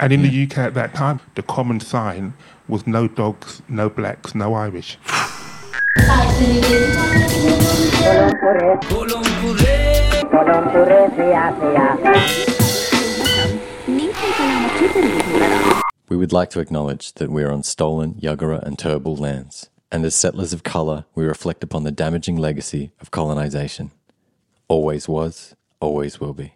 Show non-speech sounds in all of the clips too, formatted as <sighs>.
And in the UK at that time, the common sign was no dogs, no blacks, no Irish. We would like to acknowledge that we are on stolen Yuggera and Turrbal lands, and as settlers of colour, we reflect upon the damaging legacy of colonisation. Always was, always will be.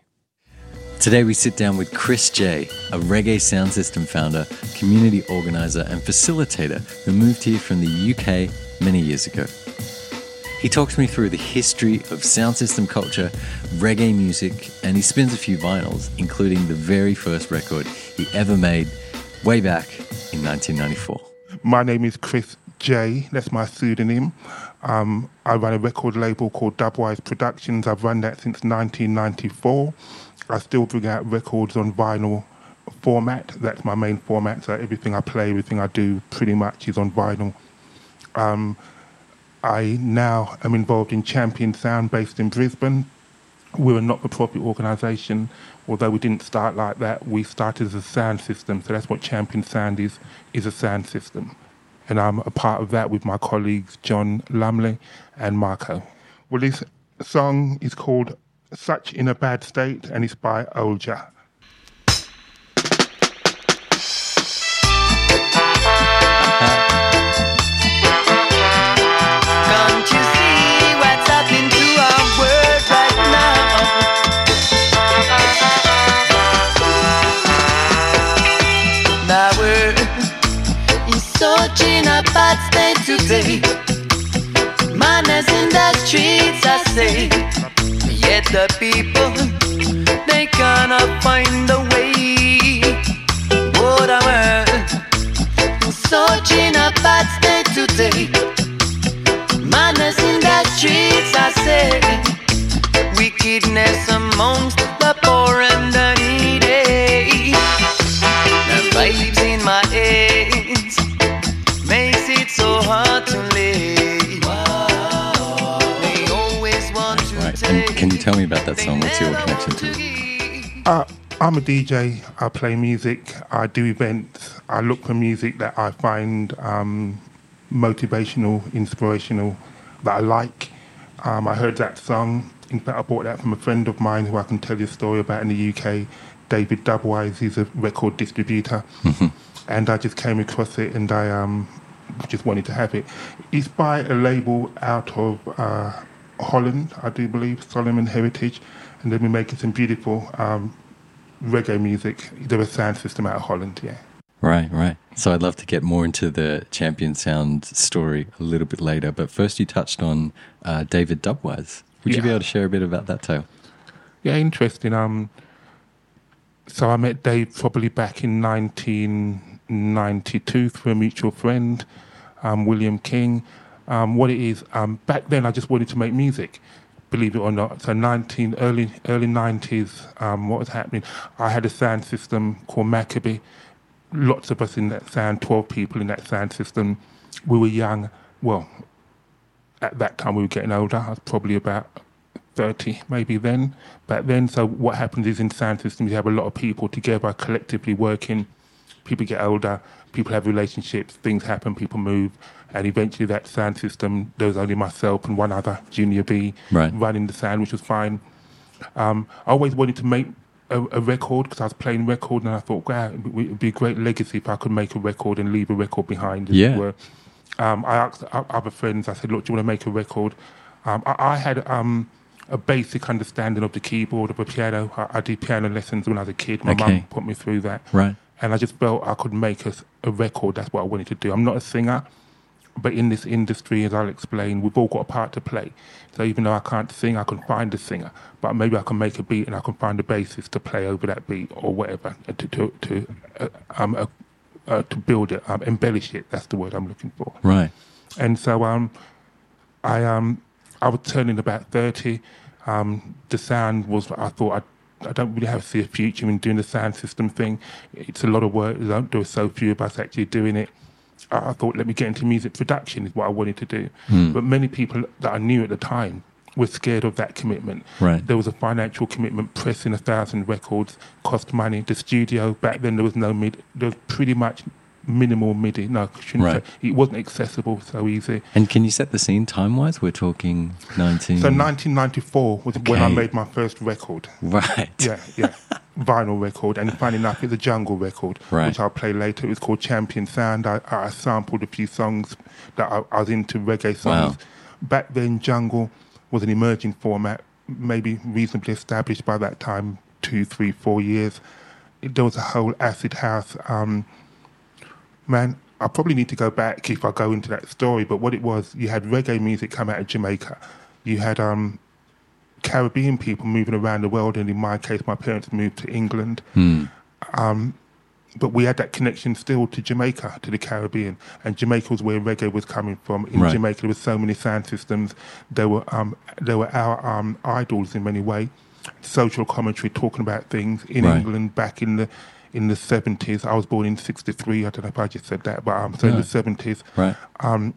Today we sit down with Chris J, a reggae sound system founder, community organiser, and facilitator who moved here from the UK many years ago. He talks me through the history of sound system culture, reggae music, and he spins a few vinyls, including the very first record he ever made way back in 1994. My name is Chris J. That's my pseudonym. Um, I run a record label called Dubwise Productions. I've run that since 1994. I still bring out records on vinyl format. That's my main format. So everything I play, everything I do, pretty much is on vinyl. Um, I now am involved in Champion Sound based in Brisbane. We're a not for profit organisation. Although we didn't start like that, we started as a sound system. So that's what Champion Sound is, is a sound system. And I'm a part of that with my colleagues John Lumley and Marco. Well, this song is called Such in a Bad State and it's by Olja. Bad state today. Madness in the streets, I say. Yet the people, they cannot find a way. What a world, such in a bad state today. Madness in the streets, I say. Wickedness amongst the poor and the tell me about that song? What's your connection to it? Uh, I'm a DJ. I play music. I do events. I look for music that I find um, motivational, inspirational, that I like. Um, I heard that song. In fact, I bought that from a friend of mine who I can tell you a story about in the UK. David Dubwise. He's a record distributor, and I just came across it and I um, just wanted to have it. It's by a label out of uh, Holland, I do believe, Solomon Heritage, and they've been making some beautiful um, reggae music. They're a sound system out of Holland, yeah. Right, right. So I'd love to get more into the Champion Sound story a little bit later, but first you touched on uh, David Dubwise. Would you be able to share a bit about that tale? Yeah, interesting. Um, so I met Dave probably back in 1992 through a mutual friend, um, William King. Um, what it is, um, back then I just wanted to make music, believe it or not. So 19 early early 90s, um, what was happening? I had a sound system called Maccabee. Lots of us in that sound, 12 people in that sound system. We were young. Well, at that time we were getting older. I was probably about 30 maybe then back then so what happens is in sound systems you have a lot of people together collectively working people get older people have relationships things happen people move and eventually that sound system there was only myself and one other junior b Right. running the sound which was fine um, i always wanted to make a, a record because i was playing record and i thought wow it would be a great legacy if i could make a record and leave a record behind as it Yeah. were um, I asked other friends, I said, look, do you want to make a record? Um, I, I had um, a basic understanding of the keyboard, of a piano. I, I did piano lessons when I was a kid. My Okay. mum put me through that. Right. And I just felt I could make a record. That's what I wanted to do. I'm not a singer, but in this industry, as I'll explain, we've all got a part to play. So even though I can't sing, I can find a singer. But maybe I can make a beat and I can find a bassist to play over that beat or whatever uh, to to to uh, um uh, uh, to build it, um, embellish it. That's the word I'm looking for Right. and so um, I um, I was turning about thirty. Um, the sound was I thought I, I don't really have see a future in doing the sound system thing. It's a lot of work. There there were so few of us actually doing it. I, thought let me get into music production is what I wanted to do. Hmm. But many people that I knew at the time were scared of that commitment. Right. There was a financial commitment. Pressing a thousand records cost money. The studio back then there was no mid. There was pretty much minimal MIDI. No, shouldn't Right. say. It wasn't accessible so easy. And can you set the scene time wise? We're talking 19. So 1994 was when I made my first record. Right. Yeah, yeah. Vinyl record. And funny enough, it's a jungle record, Right. which I'll play later. It was called Champion Sound. I, I sampled a few songs that I, I was into, reggae songs. Wow. Back then, jungle was an emerging format, maybe reasonably established by that time, two, three, four years. There was a whole acid house. Um, man, I probably need to go back if I go into that story. But what it was, you had reggae music come out of Jamaica. You had um, Caribbean people moving around the world, and in my case, my parents moved to England. Um, but we had that connection still to Jamaica, to the Caribbean, and Jamaica was where reggae was coming from. In Right. Jamaica, there were so many sound systems. There were um, there were our um, idols in many ways. Social commentary, talking about things in Right. England back in the in the seventies. I was born in '63. I don't know if I just said that, but um, so in the seventies, Right. um,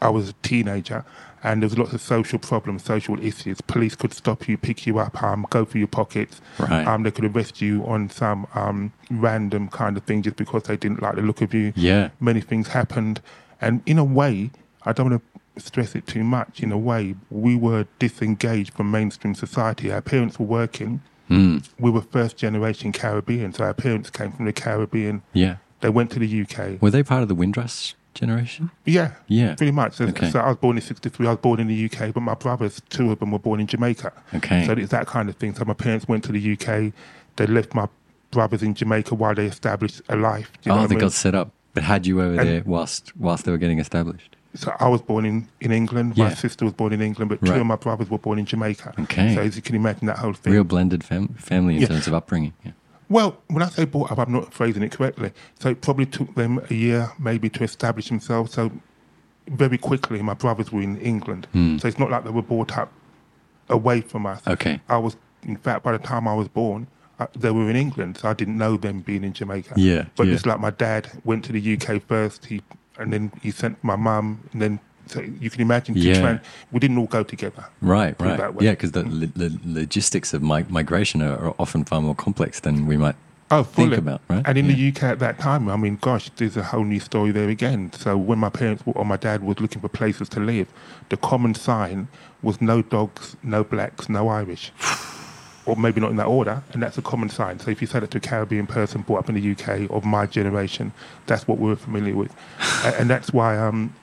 I was a teenager, and there was lots of social problems, social issues. Police could stop you, pick you up, um, go through your pockets. Right. Um, they could arrest you on some um, random kind of thing just because they didn't like the look of you. Yeah. Many things happened, and in a way, I don't want to stress it too much. In a way, we were disengaged from mainstream society. Our parents were working. Mm. We were first generation Caribbean, so our parents came from the Caribbean. Yeah. They went to the UK. Were they part of the Windrush generation? Yeah, Yeah. pretty much. So, Okay. so I was born in '63. I was born in the UK, but my brothers, two of them, were born in Jamaica. Okay. So it's that kind of thing. So my parents went to the UK. They left my brothers in Jamaica while they established a life. You know oh, they I mean? got set up, but had you over And- there whilst whilst they were getting established. So I was born in, in England. My Yeah. sister was born in England, but two Right. of my brothers were born in Jamaica. Okay. So as you can imagine, that whole thing. Real blended fam- family in Yeah. terms of upbringing. Yeah. Well, when I say brought up, I'm not phrasing it correctly. So it probably took them a year, maybe, to establish themselves. So very quickly, my brothers were in England. Hmm. So it's not like they were brought up away from us. Okay. I was, in fact, by the time I was born, uh, they were in England, so I didn't know them being in Jamaica. Yeah, But yeah. it's like my dad went to the UK first, he, and then he sent my mum, and then so you can imagine. Yeah. tran- we didn't all go together. Right, right. Yeah, because the, lo- the logistics of mi- migration are, are often far more complex than we might Oh, think about, right? And in Yeah. the UK at that time, I mean, gosh, there's a whole new story there again. So when my parents or my dad was looking for places to live, the common sign was no dogs, no blacks, no Irish. Or maybe not in that order, and that's a common sign. So if you said it to a Caribbean person brought up in the UK of my generation, that's what we're familiar with. And that's why um,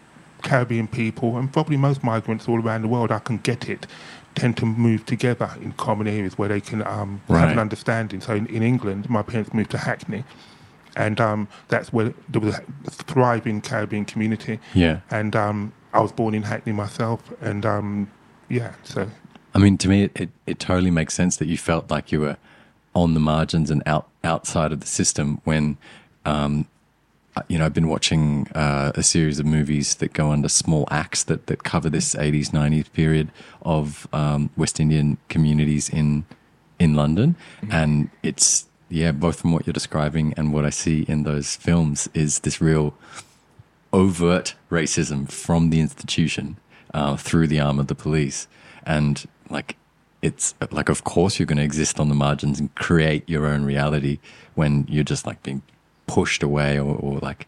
Caribbean people, and probably most migrants all around the world, I can get it, tend to move together in common areas where they can um, have an understanding. So in, in England, my parents moved to Hackney, and um, that's where there was a thriving Caribbean community. Yeah. And um, I was born in Hackney myself, and um, yeah, so I mean, to me, it, it, it totally makes sense that you felt like you were on the margins and out outside of the system when, um, uh, you know, I've been watching uh, a series of movies that go under Small Axe that, that cover this 80s, 90s period of um, West Indian communities in in London. And it's, yeah, both from what you're describing and what I see in those films is this real overt racism from the institution uh, through the arm of the police. And like, it's like, of course, you're going to exist on the margins and create your own reality when you're just like being pushed away or, or like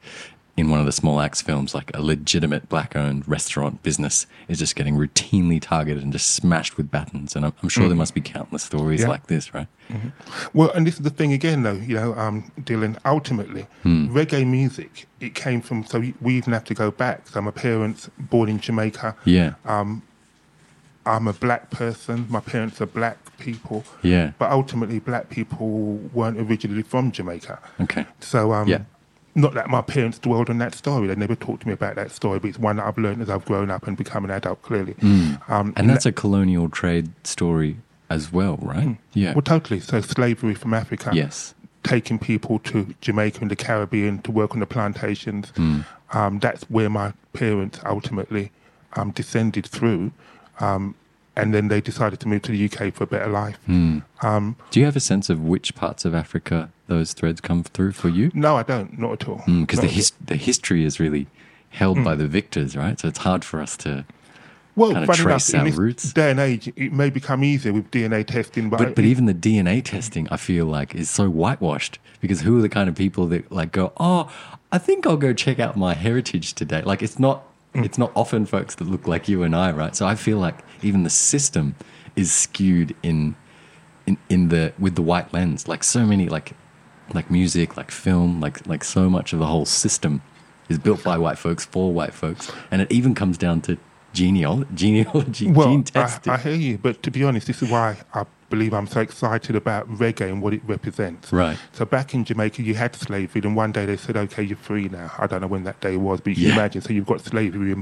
in one of the Small Axe films, like a legitimate black owned restaurant business is just getting routinely targeted and just smashed with batons. And I'm, I'm sure there mm. must be countless stories Yeah. like this, right? Mm-hmm. Well, and this is the thing again, though, you know, um, Dylan, ultimately, hmm. reggae music, it came from, so we even have to go back. So my parents, born in Jamaica, Yeah. Um, I'm a black person, my parents are black people, yeah. but ultimately, black people weren't originally from Jamaica. Okay. So, um, Yeah. not that my parents dwelled on that story, they never talked to me about that story, but it's one that I've learned as I've grown up and become an adult, clearly. Um, And that's a colonial trade story as well, right? Yeah. well, totally. So, slavery from Africa. yes. taking people to Jamaica and the Caribbean to work on the plantations. Hmm. Um, that's where my parents ultimately um, descended through. Um, and then they decided to move to the UK for a better life. Hmm. Um, Do you have a sense of which parts of Africa those threads come through for you? no, I don't, not at all. Because Not the, his- the history is really held Hmm. by the victors, right? So it's hard for us to. Well, kind of trace enough, our in this roots. day and age, it may become easier with DNA testing, but, But but even the DNA testing, I feel like is so whitewashed because who are the kind of people that like go, oh, I think I'll go check out my heritage today. Like it's not Mm. it's not often folks that look like you and I, right? So I feel like even the system is skewed in in in the with the white lens. Like so many like like music, like film, like like so much of the whole system is built by white folks for white folks, and it even comes down to genealogy, <laughs> genealogy, well, gene I, testing. I hear you, but to be honest, this is why I believe I'm so excited about reggae and what it represents. Right. So back in Jamaica, you had slavery, and one day they said, "Okay, you're free now." I don't know when that day was, but you Yeah. can imagine. So you've got slavery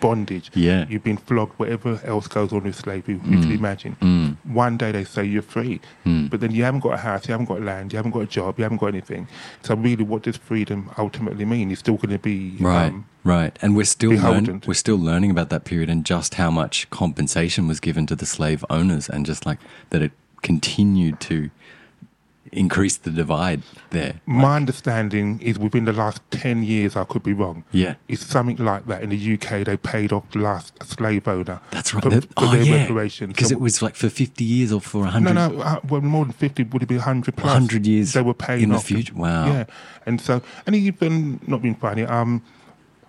bondage. Yeah. You've been flogged, whatever else goes on with slavery. You Mm. can imagine. One day they say you're free, but then you haven't got a house, you haven't got land, you haven't got a job, you haven't got anything. So really, what does freedom ultimately mean? You're still going to be Right, um, right, and we're still learn, we're still learning about that period and just how much compensation was given to the slave owners, and just like that, it continued to increase the divide there. My understanding is within the last 10 years, I could be wrong. Yeah. It's something like that. In the UK, they paid off the last slave owner. That's right. For, That- for oh their yeah, reparations. because So- it was like for fifty years or for hundred. no, uh, well, more than 50 would it be 100 plus. 100 years They were paying in the off future. Wow. Yeah. And so, and even, not being funny, um,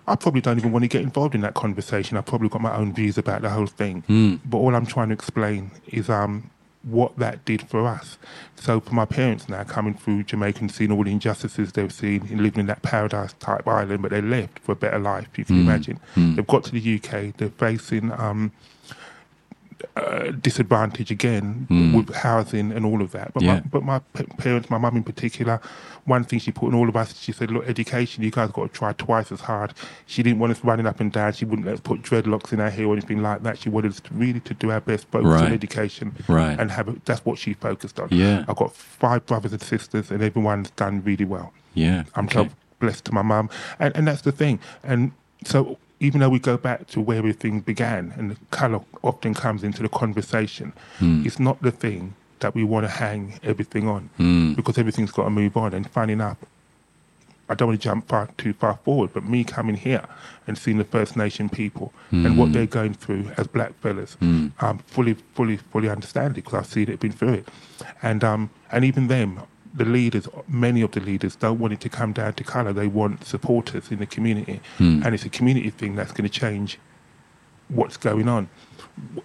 I probably don't even want to get involved in that conversation. I've probably got my own views about the whole thing. Hmm. But all I'm trying to explain is um, what that did for us. So for my parents now coming through Jamaica and seeing all the injustices they've seen and living in that paradise type island, but they left for a better life, you can imagine. They've got to the UK, they're facing um, uh, disadvantage again with housing and all of that. But Yeah. my, but my p- parents, my mum in particular, one thing she put in all of us, she said, "Look, education, you guys got to try twice as hard." She didn't want us running up and down. She wouldn't let us put dreadlocks in our hair or anything like that. She wanted us to really to do our best, focus Right. on education, Right. and have. A, that's what she focused on. Yeah. I've got five brothers and sisters, and everyone's done really well. Yeah, I'm okay. so blessed to my mum, and and that's the thing. And so even though we go back to where everything began, and the colour often comes into the conversation, Hmm. it's not the thing that we want to hang everything on Hmm. because everything's got to move on. And funny enough, I don't want to jump far too far forward, but me coming here and seeing the First Nation people and what they're going through as black fellas, um, fully, fully, fully understand it because I've seen it, been through it, and um, and even them, the leaders, many of the leaders don't want it to come down to colour. They want supporters in the community, and it's a community thing that's going to change what's going on.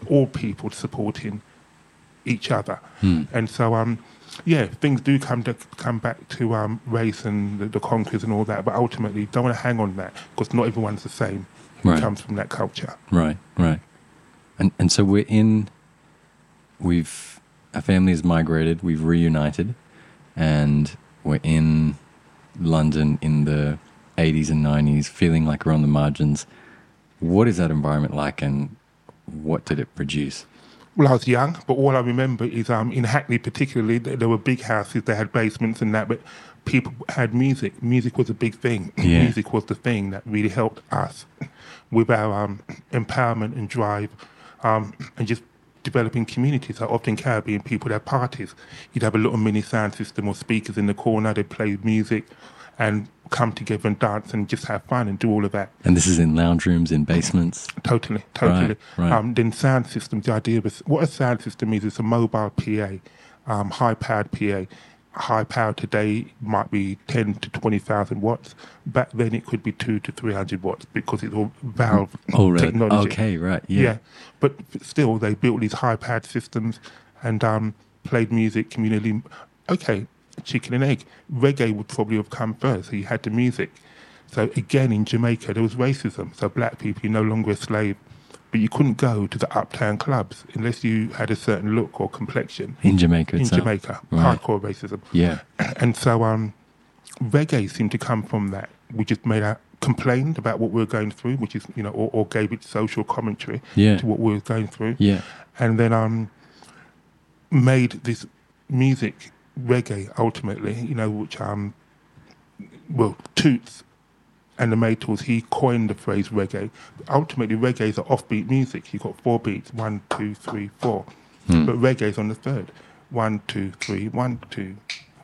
All people supporting each other, and so um, yeah, things do come to, come back to um, race and the, the conquerors and all that, but ultimately don't want to hang on that because not everyone's the same. who Right. comes from that culture. Right, right. And and so we're in we've our family has migrated, we've reunited and we're in London in the 80s and 90s feeling like we're on the margins. What is that environment like and what did it produce? Well, I was young, but all I remember is um, in Hackney, particularly, there were big houses. They had basements and that, but people had music. Music was a big thing. Yeah. Music was the thing that really helped us with our um, empowerment and drive, um, and just developing communities. So often Caribbean people had parties. You'd have a little mini sound system or speakers in the corner. They'd play music and come together and dance and just have fun and do all of that. And this is in lounge rooms, in basements. Totally, totally. Right, right. Um, then sound systems, the idea of a, what a sound system is, it's a mobile PA, um, high powered PA. High power today might be 10 to 20,000 watts. Back then it could be 2 to 300 watts because it's all valve Oh, right. technology. Okay, right. Yeah. But still, they built these high powered systems and um, played music communally. Okay, chicken and egg. Reggae would probably have come first. So you had the music. So again, in Jamaica, there was racism. So black people, you're no longer a slave. But you couldn't go to the uptown clubs unless you had a certain look or complexion. In Jamaica In itself. Jamaica, Right. hardcore racism. Yeah. <clears throat> And so um, reggae seemed to come from that. We just made a complained about what we were going through, which is you know, or, or gave it social commentary Yeah. to what we were going through. Yeah. And then um, made this music reggae ultimately, you know, which um, well, Toots and the Maytals, he coined the phrase reggae. Ultimately, reggae is an offbeat music. You've got four beats, one, two, three, four. But reggae is on the third. One, two, three, one, two.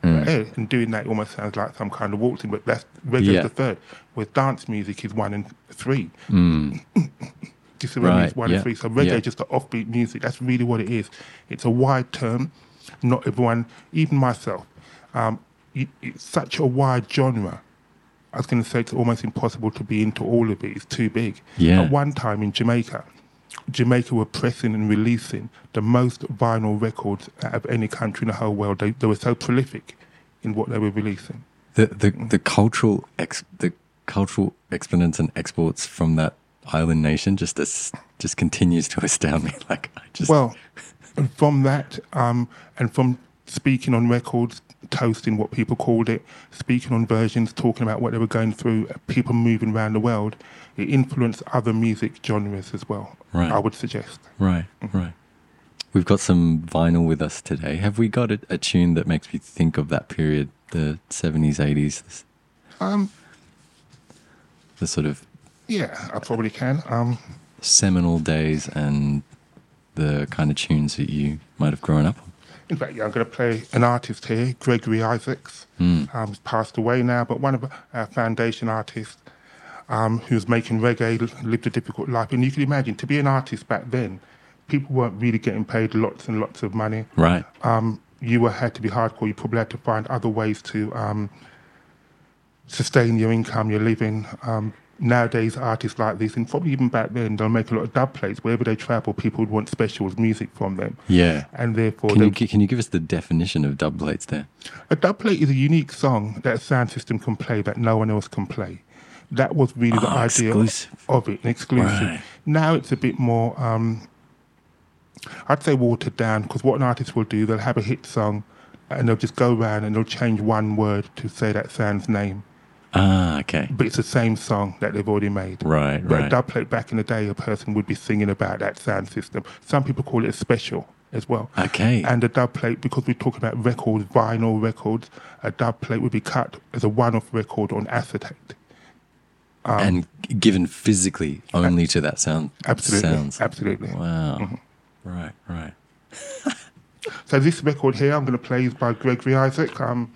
Eh, And doing that almost sounds like some kind of waltzing, but that's reggae Yeah. is the third. Where dance music is one and three. <coughs> Disarray Right, is one yeah, of three. So reggae yeah. is just the offbeat music. That's really what it is. It's a wide term. Not everyone, even myself, um, it, it's such a wide genre. I was going to say it's almost impossible to be into all of it. It's too big. Yeah. At one time in Jamaica, Jamaica were pressing and releasing the most vinyl records out of any country in the whole world. They, they were so prolific in what they were releasing. The the the cultural ex, the cultural exponents and exports from that island nation just just continues to astound me. <laughs> Like I just Well, and from that, um, and from speaking on records, toasting what people called it, speaking on versions, talking about what they were going through, uh, people moving around the world, it influenced other music genres as well. Right. I would suggest. right right. We've got some vinyl with us today. Have we got a, a tune that makes me think of that period, the seventies, eighties, Um, the sort of yeah, I probably can. Um, seminal days and the kind of tunes that you might have grown up on? In fact, yeah, I'm going to play an artist here, Gregory Isaacs. Um, he's passed away now, but one of our foundation artists um, who's making reggae, lived a difficult life. And you can imagine, to be an artist back then, people weren't really getting paid lots and lots of money. Right. um, you were had to be hardcore. You probably had to find other ways to um, sustain your income, your living. Um, nowadays, artists like this, and probably even back then, they'll make a lot of dub plates. Wherever they travel, people would want specials music from them, Yeah. and therefore, Can you can you give us the definition of dub plates there? a dub plate is a unique song that a sound system can play that no one else can play. That was really the Oh, idea exclusive. of it, an exclusive. Right. Now it's a bit more, um, I'd say watered down, because what an artist will do, they'll have a hit song and they'll just go around and they'll change one word to say that sound's name. Ah, okay. But it's the same song that they've already made. Right, But a right. dub plate back in the day, a person would be singing about that sound system. Some people call it a special as well. Okay. And a dub plate, because we're talking about records, vinyl records, a dub plate would be cut as a one-off record on acetate. and given physically only to that sound Absolutely, sounds. absolutely. Wow. Right, right. <laughs> So this record here I'm going to play is by Gregory Isaac. Um,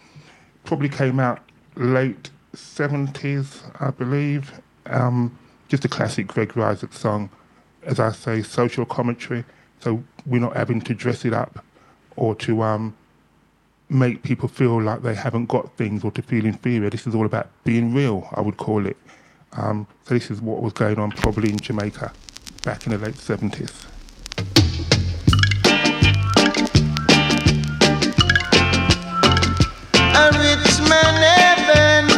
probably came out late 70s, I believe. Um, just a classic Gregory Isaac song. As I say, social commentary. So we're not having to dress it up or to um, make people feel like they haven't got things or to feel inferior. This is all about being real, I would call it. Um, so this is what was going on probably in Jamaica back in the late 70s. a rich man heaven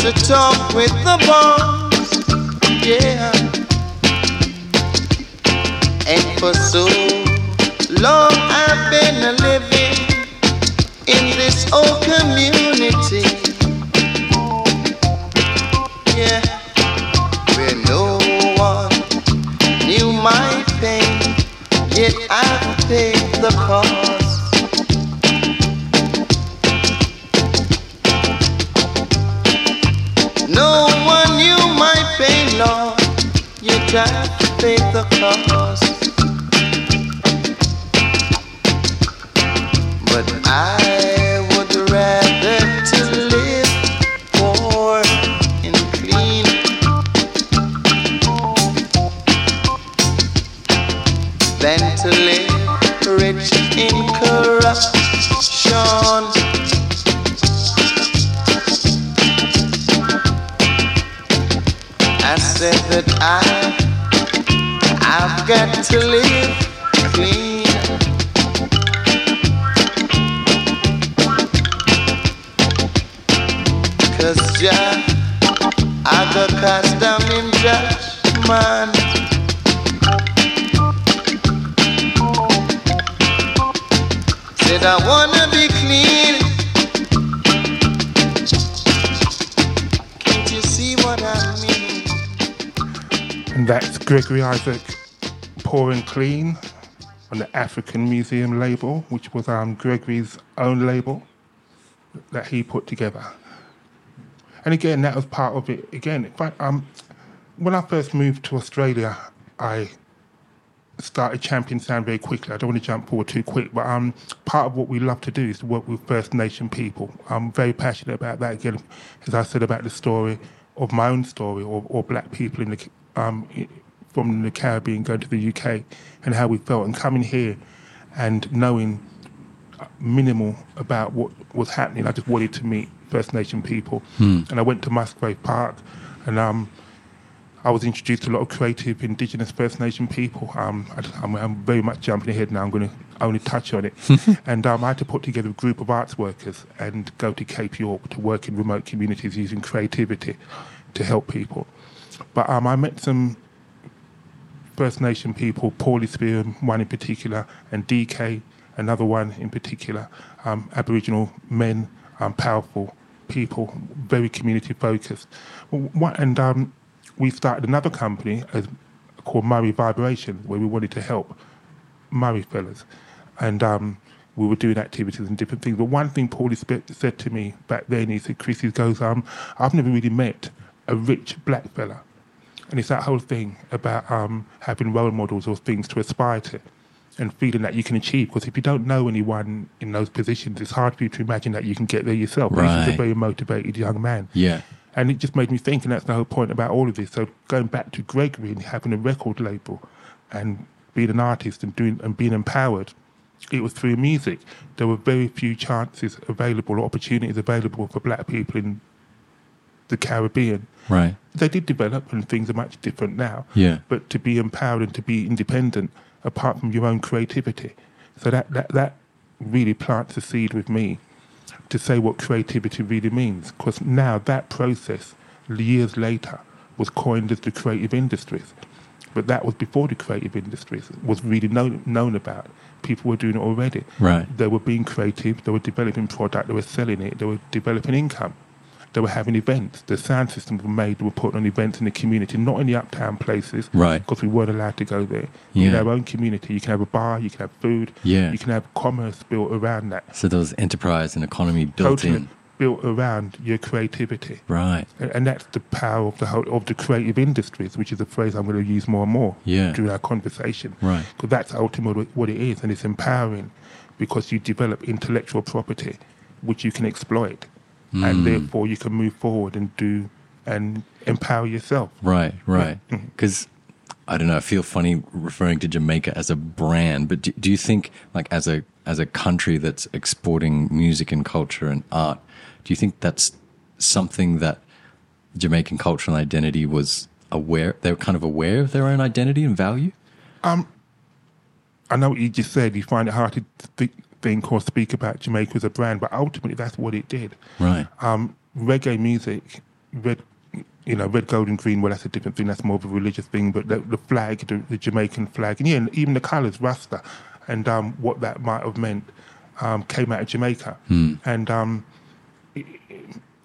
to talk with the boss. Yeah. And for so long I've been a living in this old community. On the African Museum label, which was um, Gregory's own label that he put together. And again, that was part of it. Again, in fact, um, when I first moved to Australia, I started championing sound very quickly. I don't want to jump forward too quick, but um, part of what we love to do is to work with First Nation people. I'm very passionate about that. Again, as I said about the story of my own story, or, or black people in the um, from the Caribbean going to the UK, and how we felt, and coming here and knowing minimal about what was happening. I just wanted to meet First Nation people, and I went to Musgrave Park, and um, I was introduced to a lot of creative Indigenous First Nation people. Um, I, am I'm very much jumping ahead now. I'm going to only touch on it. <laughs> and um, I had to put together a group of arts workers and go to Cape York to work in remote communities using creativity to help people. But um, I met some First Nation people, Paulie Spear, one in particular, and DK, another one in particular, um, Aboriginal men, um, powerful people, very community focused. And um, we started another company as, called Murri Vibration, where we wanted to help Murri fellas. And um, we were doing activities and different things. But one thing Paulie said to me back then, he said, Chris, he goes, um, I've never really met a rich black fella. And it's that whole thing about um, having role models or things to aspire to and feeling that you can achieve. Because if you don't know anyone in those positions, it's hard for you to imagine that you can get there yourself. Right. He's a very motivated young man. Yeah. And it just made me think, and that's the whole point about all of this. So going back to Gregory and having a record label and being an artist and doing and being empowered, it was through music. There were very few chances available or opportunities available for black people in the Caribbean. Right. They did develop and things are much different now. Yeah. But to be empowered and to be independent apart from your own creativity. So that, that, that really plants a seed with me to say what creativity really means. Because now that process, years later, was coined as the creative industries. But that was before the creative industries was really known, known about. People were doing it already. Right. They were being creative, they were developing product, they were selling it, they were developing income. They were having events. The sound systems were made, they were putting on events in the community, not in the uptown places. Right. Because we weren't allowed to go there. Yeah. In our own community, you can have a bar, you can have food, Yeah. you can have commerce built around that. So there was enterprise and economy built totally in. built around your creativity. Right. And, and that's the power of the whole of the creative industries, which is a phrase I'm going to use more and more Yeah. during our conversation. Right. Because that's ultimately what it is, and it's empowering because you develop intellectual property, which you can exploit, Hmm. and therefore you can move forward and do and empower yourself. Right, right. Mm-hmm. Because I don't know, I feel funny referring to Jamaica as a brand, but do, do you think, like, as a as a country that's exporting music and culture and art, do you think that's something that Jamaican cultural identity was aware? They were kind of aware of their own identity and value. Um, I know what you just said. You find it hard to th- think or speak about Jamaica as a brand, but ultimately that's what it did. Right. um, reggae music, red, you know, red, gold, and green. Well, that's a different thing. That's more of a religious thing. But the, the flag, the, the Jamaican flag, and yeah, and even the colours, Rasta, and um, what that might have meant, um, came out of Jamaica. And um, it,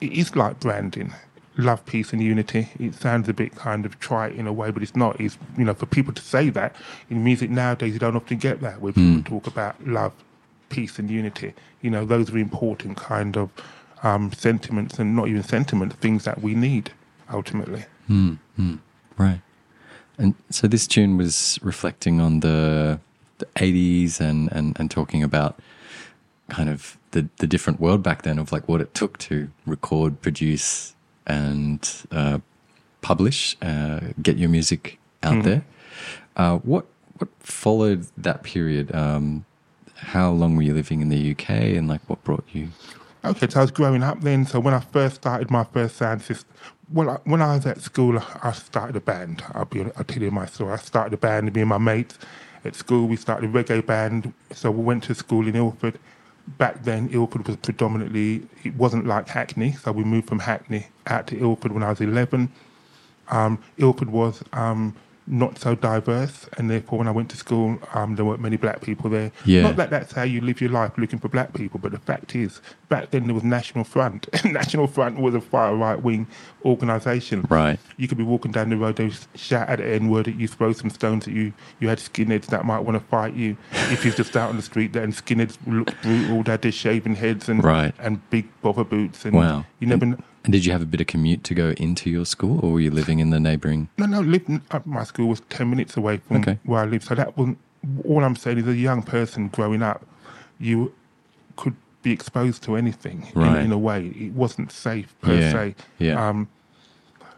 it is like branding. Love, peace, and unity. It sounds a bit kind of trite in a way, but it's not. It's you know for people to say that in music nowadays, you don't often get that where people talk about love, peace, and unity. You know, those are important kind of um, sentiments, and not even sentiments, things that we need ultimately. Right. And so this tune was reflecting on the, the 80s and, and, and talking about kind of the, the different world back then of like what it took to record, produce, and uh, publish, uh, get your music out there. Uh, what what followed that period? Um, how long were you living in the UK, and like what brought you? Okay, so I was growing up then. So when I first started my first sound system, well, when I was at school, I started a band. I'll be, I'll tell you my story. I started a band, me and my mates at school. We started a reggae band. So we went to school in Ilford. Back then, Ilford was predominantly, it wasn't like Hackney. So we moved from Hackney out to Ilford when I was 11. Um, Ilford was um, not so diverse, and therefore when I went to school, um, there weren't many black people there. Yeah. Not that that's how you live your life looking for black people, but the fact is, back then there was National Front. <laughs> National Front was a far right wing organisation. Right. You could be walking down the road, they shout at the N word at you, throw some stones at you. You had skinheads that might want to fight you. if you're just out on the street, then skinheads look brutal. They had their shaven heads and Right. and big bovver boots. And Wow. You never. kn- And did you have a bit of commute to go into your school, or were you living in the neighbouring? No, no. Living at my school was ten minutes away from Okay. where I live, so that wasn't. All I'm saying is, a young person growing up, you could be exposed to anything Right. in, in a way. It wasn't safe per Yeah, se. yeah. Um,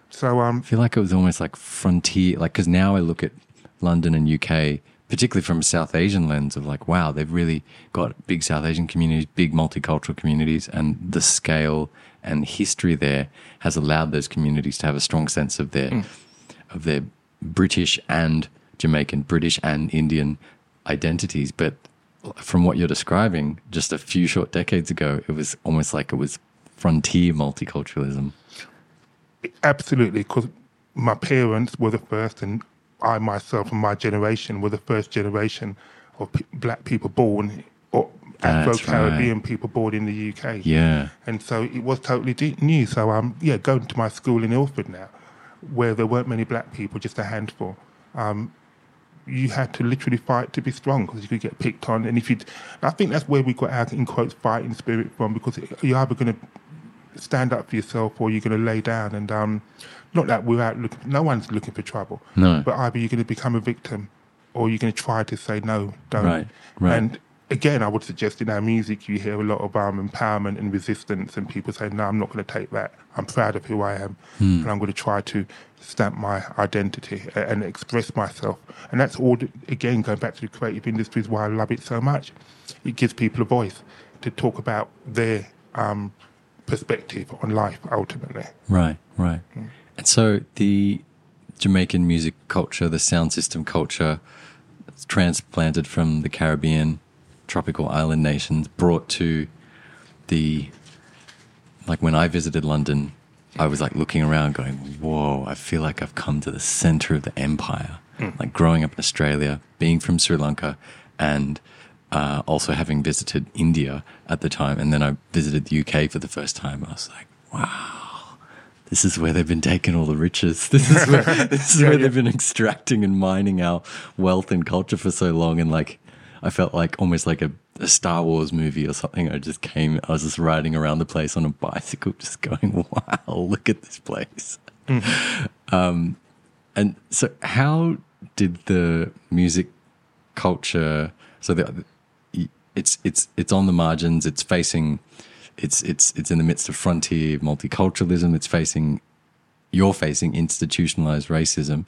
so um, I feel like it was almost like frontier, like because now I look at London and UK, particularly from a South Asian lens of like, wow, they've really got big South Asian communities, big multicultural communities, and the scale and history there has allowed those communities to have a strong sense of their hmm. of their British and Jamaican, British and Indian identities. But from what you're describing, just a few short decades ago, it was almost like it was frontier multiculturalism. Absolutely, because my parents were the first, and I myself and my generation were the first generation of p- black people born, or That's Afro Caribbean people born in the UK. Yeah. And so it was totally new. So um, yeah, going to my school in Ilford now, where there weren't many black people, just a handful. Um, you had to literally fight to be strong because you could get picked on, and if you, I think that's where we got our in quotes fighting spirit from because you're either going to stand up for yourself or you're going to lay down. And um, not that we're out looking, no one's looking for trouble. No. But either you're going to become a victim or you're going to try to say no, don't. Right, right. And again, I would suggest in our music you hear a lot of um, empowerment and resistance, and people say, no, I'm not going to take that. I'm proud of who I am, Hmm. and I'm going to try to stamp my identity and express myself. And that's all, again, going back to the creative industries, why I love it so much. It gives people a voice to talk about their um, perspective on life, ultimately. Right, right. And so the Jamaican music culture, the sound system culture, it's transplanted from the Caribbean, tropical island nations, brought to the. Like when I visited London, I was like looking around going, whoa, I feel like I've come to the center of the empire. Like growing up in Australia, being from Sri Lanka, and uh, also having visited India at the time. And then I visited the UK for the first time. I was like, wow, this is where they've been taking all the riches. <laughs> This is where, <laughs> this is where they've been extracting and mining our wealth and culture for so long. And like, I felt like almost like a, a Star Wars movie or something. I just came, I was just riding around the place on a bicycle, <laughs> just going, wow, <laughs> look at this place. Um, and so, how did the music culture? So the, it's it's it's on the margins. It's facing, it's it's it's in the midst of frontier multiculturalism. It's facing, you're facing institutionalized racism.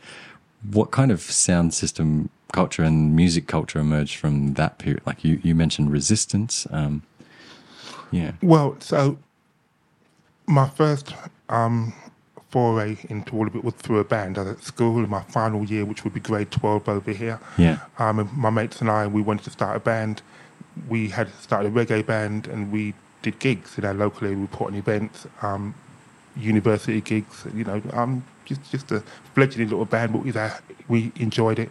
What kind of sound system culture and music culture emerged from that period? Like you you mentioned resistance. Um, yeah. Well, so my first um, foray into all of it was through a band. I was at school in my final year, which would be grade 12 over here. Yeah. Um, my mates and I, we wanted to start a band. We had started a reggae band and we did gigs in our local area. We put on events, um, university gigs, you know, um, just, just a fledgling little band, but we, we enjoyed it.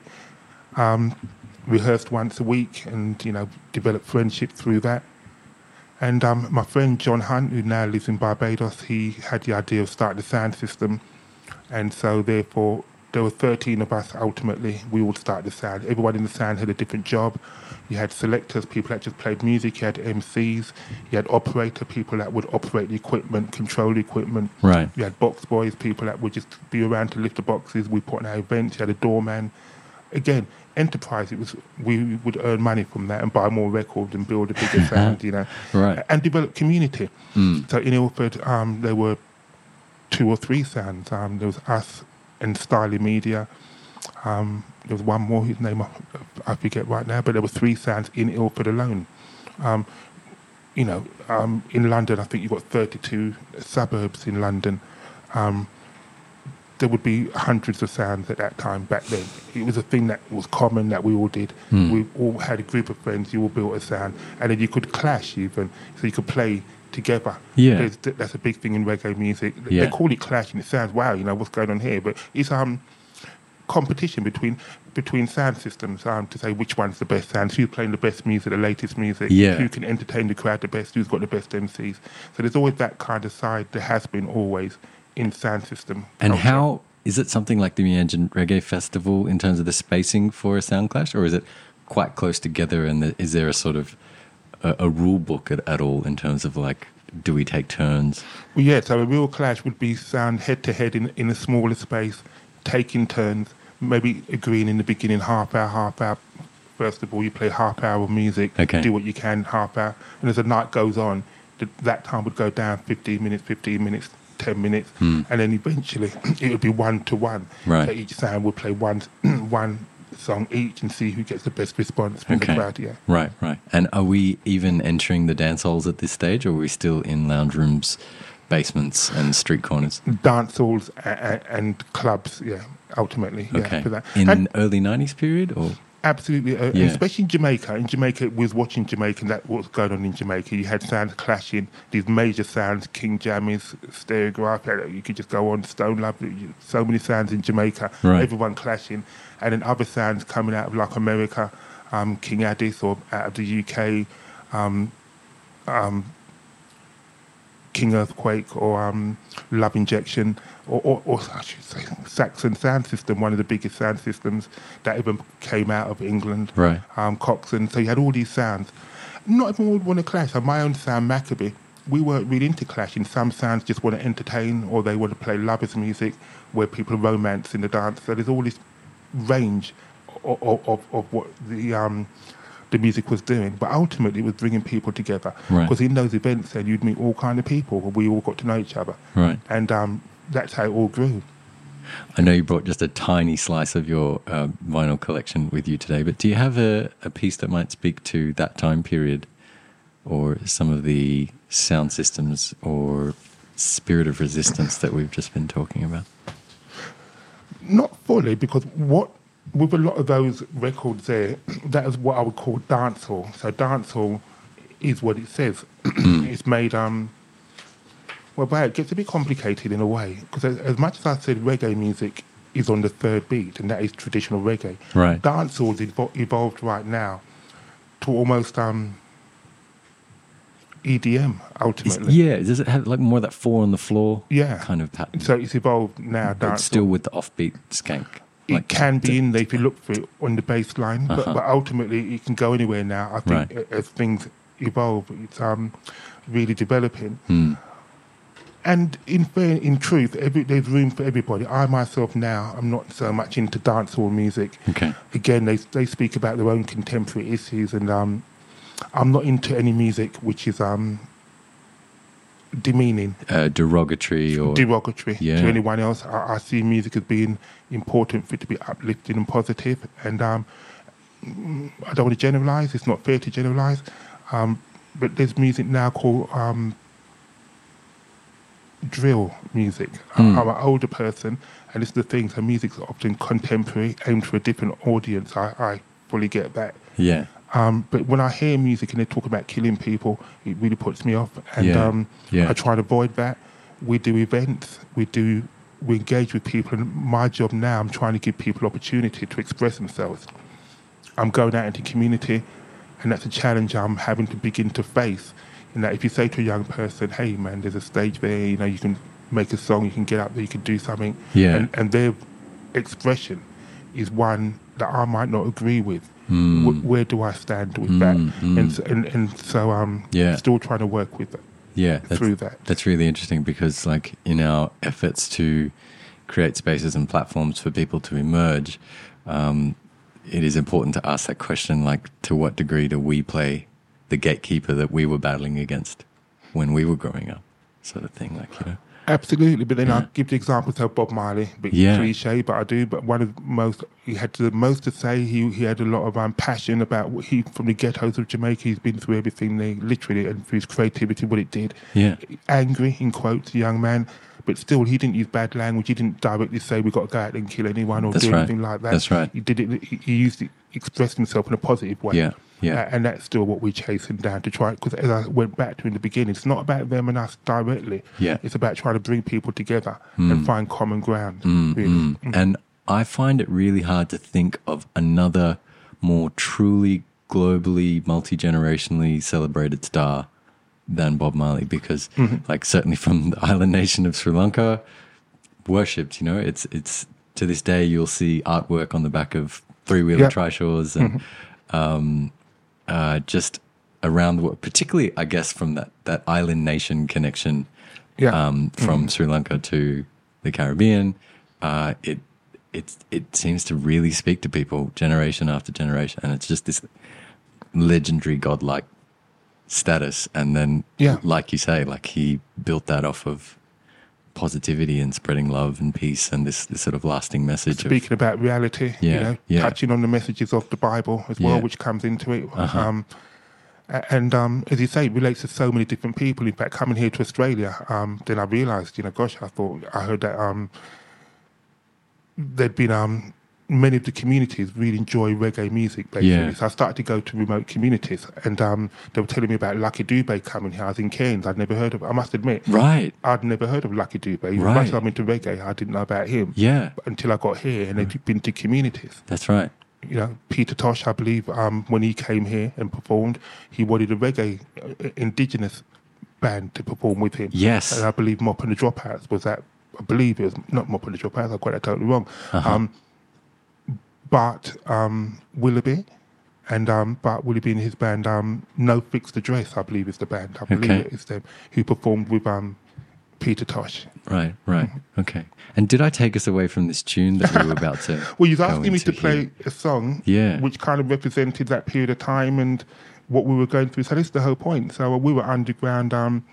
Um, rehearsed once a week and, you know, developed friendship through that. And um, my friend John Hunt, who now lives in Barbados, he had the idea of starting a sound system. And so, therefore, there were 13 of us ultimately. We all started the sound. Everyone in the sound had a different job. You had selectors, people that just played music. You had MCs. You had operator, people that would operate the equipment, control the equipment. Right. You had box boys, people that would just be around to lift the boxes. We put on our events. You had a doorman. Again, enterprise. It was we would earn money from that and buy more records and build a bigger <laughs> sound, you know, Right. and develop community. So in Ilford, um, there were two or three sounds. Um, there was us and Styling Media. Um, there was one more, whose name I, I forget right now, but there were three sounds in Ilford alone. Um, you know, um, in London, I think you've got 32 suburbs in London. Um, there would be hundreds of sounds at that time back then. It was a thing that was common that we all did. We all had a group of friends, you all built a sound, and then you could clash even, so you could play together. Yeah. There's, that's a big thing in reggae music. Yeah. They call it clashing. It sounds wow, you know what's going on here, but it's um, competition between between sound systems um, to say which one's the best sound, who's playing the best music, the latest music, Yeah. who can entertain the crowd the best, who's got the best MCs. So there's always that kind of side. There has been always in sound system. And culture. how is it something like the Mianjin Reggae Festival in terms of the spacing for a sound clash, or is it quite close together? And the, is there a sort of a, a rule book at, at all in terms of like, do we take turns? Well, yeah, so a real clash would be sound head to head in in a smaller space, taking turns, maybe agreeing in the beginning, half hour, half hour. First of all, you play half hour of music, Okay. do what you can, half hour. And as the night goes on, that time would go down 15 minutes, 15 minutes, 10 minutes. Hmm. And then eventually <clears throat> it would be one to one. Right. So each sound would play one, <clears throat> one song each and see who gets the best response from the crowd, yeah. Right, right. And are we even entering the dance halls at this stage, or are we still in lounge rooms, basements, and street corners? Dance halls and, and clubs, yeah, ultimately. Yeah, Okay. for that. In And- early 90s period, or? Absolutely, uh, Yeah. especially in Jamaica. In Jamaica, we was watching Jamaica, and that what was going on in Jamaica. You had sounds clashing, these major sounds, King Jammies, Stereograph. You could just go on Stone Love. So many sounds in Jamaica, Right. everyone clashing, and then other sounds coming out of like America, um, King Addies, or out of the UK, um, um, King Earthquake or um, Love Injection, or, or, or I should say Saxon Sound System, one of the biggest sound systems that even came out of England. Right. Um, Coxsone. So you had all these sounds. Not everyone would want to clash. On my own sound, Maccabee, we weren't really into clashing. Some sounds just want to entertain, or they want to play lovers' music where people romance in the dance. So there's all this range of, of, of what the um, the music was doing, but ultimately it was bringing people together. Right. Because in those events, then you'd meet all kind of people. And we all got to know each other, Right. and um, that's how it all grew. I know you brought just a tiny slice of your uh, vinyl collection with you today, but do you have a, a piece that might speak to that time period or some of the sound systems or spirit of resistance that we've just been talking about? Not fully, because what with a lot of those records there, <clears throat> that is what I would call dancehall. So dancehall is what it says. <clears throat> it's made um. Well, but it gets a bit complicated in a way because as, as much as I said reggae music is on the third beat and that is traditional reggae, Right. dancehall has evo- evolved right now to almost um. EDM ultimately. yeah, does it have like more of that four on the floor Yeah. kind of pattern? So it's evolved now. but still with the offbeat skank. It Like, can be in there if you look for it on the bassline, but, Uh-huh. but ultimately it can go anywhere now. I think Right. as things evolve, it's um, really developing. Hmm. And in fair, in truth, every, there's room for everybody. I myself now, I'm not so much into dancehall music. Okay. Again, they they speak about their own contemporary issues, and um, I'm not into any music which is um, demeaning Uh, derogatory or. derogatory Yeah. to anyone else. I, I see music as being important for it to be uplifting and positive, and um, I don't want to generalize. It's not fair to generalize, um, but there's music now called um, drill music. Mm. I'm an older person, and it's the thing. So music's often contemporary, aimed for a different audience. I, I fully get that. yeah. Um, but when I hear music and they talk about killing people, it really puts me off. And Yeah, um, yeah. I try to avoid that. We do events, we do, we engage with people. And my job now, I'm trying to give people opportunity to express themselves. I'm going out into community, and that's a challenge I'm having to begin to face. In that, if you say to a young person, "Hey, man, there's a stage there. You know, you can make a song, you can get up there, you can do something," Yeah. and, and their expression is one that I might not agree with. Wh- where do I stand with that? And, so, and and so um, Yeah. still trying to work with it. Yeah, that's, through that. That's really interesting because, like, in our efforts to create spaces and platforms for people to emerge, um, it is important to ask that question: like, to what degree do we play the gatekeeper that we were battling against when we were growing up, sort of thing? Like, you know, Absolutely, but then I'll give the example of Bob Marley, a bit Yeah. cliche, but I do. But one of the most, he had the most to say. He he had a lot of um, passion about what he from the ghettos of Jamaica. He's been through everything there, literally, and through his creativity, what it did. Yeah. angry in quotes, young man, but still he didn't use bad language. He didn't directly say we got to go out and kill anyone or That's do right. anything like that. That's right. He did it. He, he used it, expressed himself in a positive way. Yeah, yeah. Uh, and that's still what we're chasing down to try. Because as I went back to in the beginning, it's not about them and us directly. Yeah. It's about trying to bring people together and find common ground. really. Mm. And I find it really hard to think of another more truly globally, multi generationally celebrated star than Bob Marley because, like, certainly from the island nation of Sri Lanka, worshipped. You know, it's it's to this day you'll see artwork on the back of three wheeler Yeah. trishaws and um, uh, just around the world, particularly, I guess, from that that island nation connection Yeah. um, from Sri Lanka to the Caribbean. Uh, it it it seems to really speak to people generation after generation, and it's just this legendary godlike status. And then, Yeah. like you say, like he built that off of positivity and spreading love and peace and this, this sort of lasting message. of, Speaking about reality, you know, yeah. touching on the messages of the Bible as well, Yeah. which comes into it. Uh-huh. Um, and um, as you say, it relates to so many different people. In fact, coming here to Australia, um, then I realised, you know, gosh, I thought I heard that um, there'd been um, many of the communities really enjoy reggae music. Basically, Yeah. so I started to go to remote communities, and um, they were telling me about Lucky Dube coming here. I was in Cairns. I'd never heard of. it. I must admit, right. I'd never heard of Lucky Dube. Right. much as I'm into reggae, I didn't know about him Yeah, until I got here, and they'd been to communities. that's right. You know, Peter Tosh, I believe, um, when he came here and performed, he wanted a reggae uh, indigenous band to perform with him. Yes. and I believe Mop and the Dropouts was that. I believe it was not Mop and the Dropouts. I got that totally wrong. Uh-huh. Um, but um, Willoughby. And um, but Willoughby and his band, um, No Fixed Address, I believe is the band. I believe Okay. it is them who performed with um, Peter Tosh. Right, right. Okay. And did I take us away from this tune that we were about to? <laughs> Well, you're asking me to play here? a song, Yeah. which kind of represented that period of time and what we were going through. So this is the whole point. So we were underground. Um,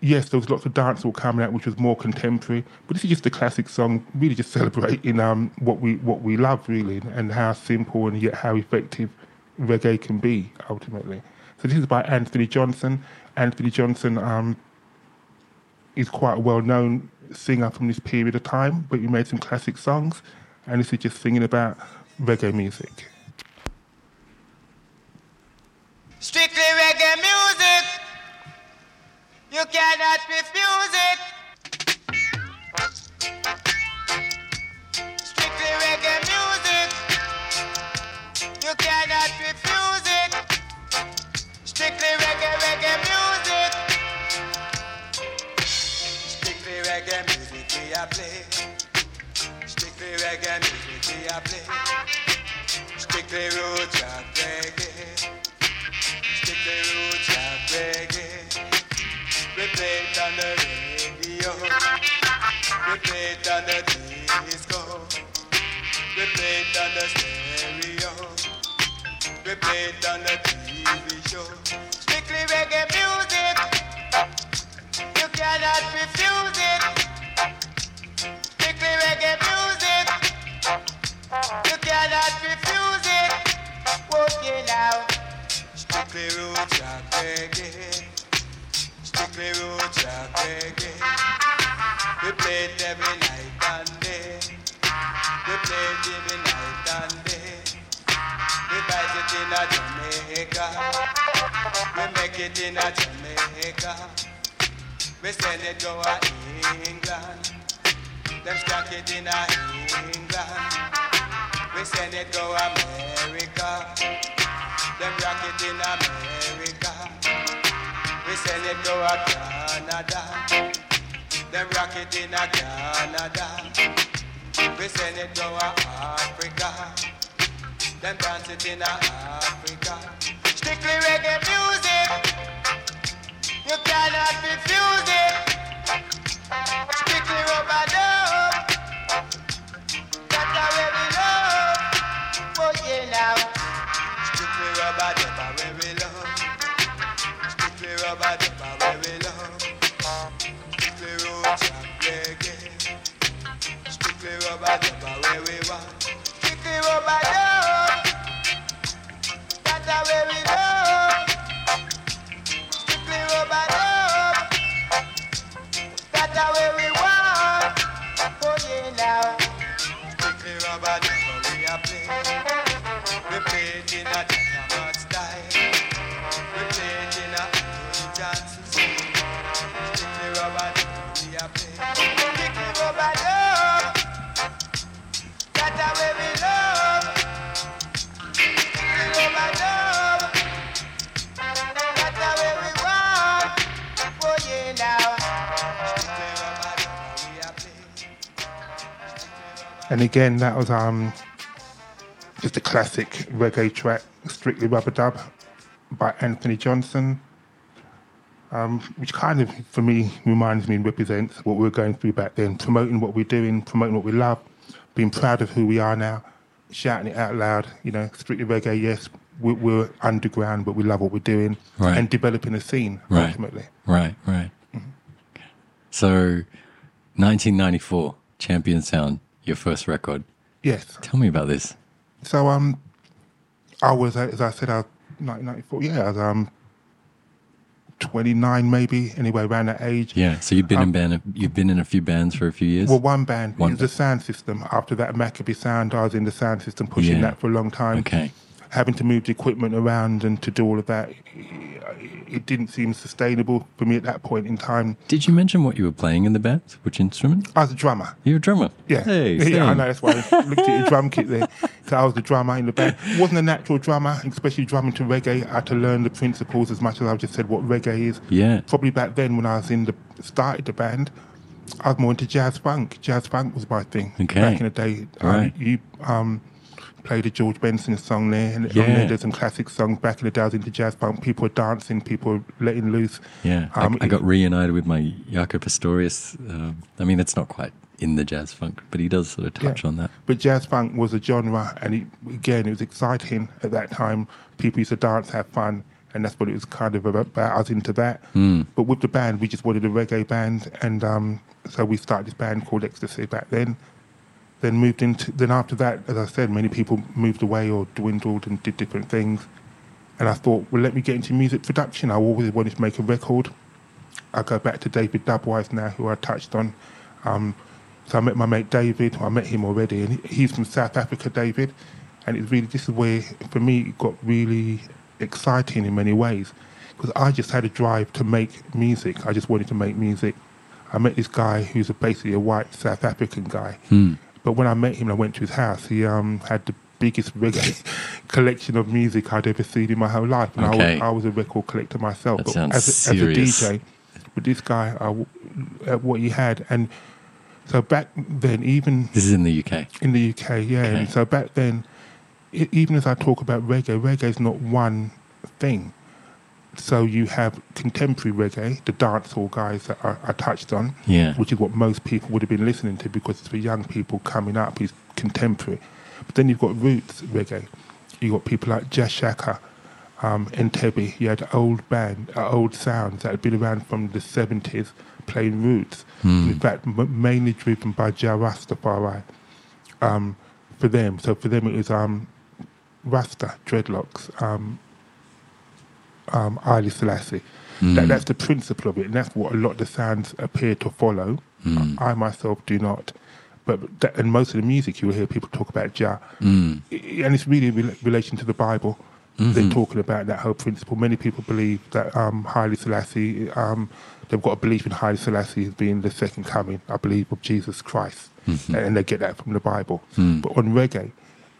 yes, there was lots of dancehall coming out, which was more contemporary. But this is just a classic song, really just celebrating um, what we what we love, really, and how simple and yet how effective reggae can be ultimately. So this is by Anthony Johnson. Anthony Johnson um, is quite a well-known singer from this period of time, but he made some classic songs, and this is just singing about reggae music. Strictly reggae music. You cannot refuse it. Strictly reggae music. You cannot refuse it. Strictly reggae, reggae music. Strictly reggae music we a play. Strictly reggae music we a play. Strictly roots rock reggae. Strictly roots rock reggae. We play it on the radio. We play it on the disco. We play it on the stereo. We play it on the TV show. Strictly reggae music. You cannot refuse it. Strictly reggae music. You cannot refuse it. Okay now. Strictly roots rock reggae. Roots rock reggae. We play it every night and day. We play it every night and day. We write it in a Jamaica. We make it in a Jamaica. We send it to a England. Them stack it in a England. We send it to America. Them rock it in America. We send it to a Canada. Them rock it in a Canada. We send it to a Africa. Them dance it in a Africa. Strictly reggae music. You cannot refuse it. Strictly rubber dub. We a play. We play it in a And again, that was um, just a classic reggae track, Strictly Rubber Dub by Anthony Johnson, um, which kind of, for me, reminds me and represents what we were going through back then, promoting what we're doing, promoting what we love, being proud of who we are now, shouting it out loud, you know, Strictly Reggae, yes, we're, we're underground, but we love what we're doing, Right. and developing a scene, Right. ultimately. Right, right. So, 1994, Champion Sound, your first record. Yes. Tell me about this. So um, I was as I said, I was 1994. Yeah, I was um, 29 maybe. Anyway, around that age. Yeah. So you've been in band. You've been in a few bands for a few years. Um, Well, one band. One it was the sound system. After that, Maccabee Sound. I was in the sound system, pushing Yeah. that for a long time. okay. Having to move the equipment around and to do all of that, it didn't seem sustainable for me at that point in time. Did you mention what you were playing in the band? Which instrument? I was a drummer. You're a drummer. Yeah, Hey, yeah, I know. That's why I looked at your drum kit there. So I was the drummer in the band. wasn't a natural drummer, especially drumming to reggae. I had to learn the principles as much as I've just said what reggae is. Yeah. Probably back then when I was in the started the band, I was more into jazz funk. Jazz funk was my thing Okay. back in the day. Um, Right. You um, played a George Benson song there, and on there there's some classic songs. Back in the days into jazz funk. People were dancing, people were letting loose. Yeah. Um, I, I got reunited with my Jaco Pastorius. Um, I mean, it's not quite in the jazz funk, but he does sort of touch Yeah. on that. But jazz funk was a genre, and it, again, it was exciting at that time. People used to dance, have fun, and that's what it was kind of about. I was into that. But with the band, we just wanted a reggae band, and um, so we started this band called Ecstasy back then. Then moved into. Then after that, as I said, many people moved away or dwindled and did different things. And I thought, well, let me get into music production. I always wanted to make a record. I go back to David Dubwise now, who I touched on. Um, so I met my mate David. I met him already, and he's from South Africa, David. And it's really this is where, for me, it got really exciting in many ways because I just had a drive to make music. I just wanted to make music. I met this guy who's a, basically a white South African guy. But when I met him, I went to his house. He um, had the biggest <laughs> reggae collection of music I'd ever seen in my whole life, and I, was, I was a record collector myself. That but sounds as, a, as a. DJ, with this guy, I w at what he had, and so back then, even This is in the UK. in the UK, yeah. Okay. And so back then, i even as I talk about reggae, reggae is not one thing. So you have contemporary reggae, the dancehall guys that I, I touched on, Yeah. which is what most people would have been listening to because it's for young people coming up. Is contemporary, but then you've got roots reggae. You've got people like Jah Shaka, um, Entebbe. You had old band, uh, old sounds that had been around from the seventies, playing roots. In fact, m- mainly driven by Jah Rastafari. Um, for them, so for them it was um, Rasta dreadlocks, um, um, Haile Selassie. That, that's the principle of it, and that's what a lot of the sounds appear to follow. I myself do not. But that, and most of the music you will hear people talk about Jah, I- and it's really in rela- relation to the Bible. They're talking about that whole principle. Many people believe that um, Haile Selassie, um, they've got a belief in Haile Selassie as being the second coming, I believe, of Jesus Christ, and they get that from the Bible. But on reggae,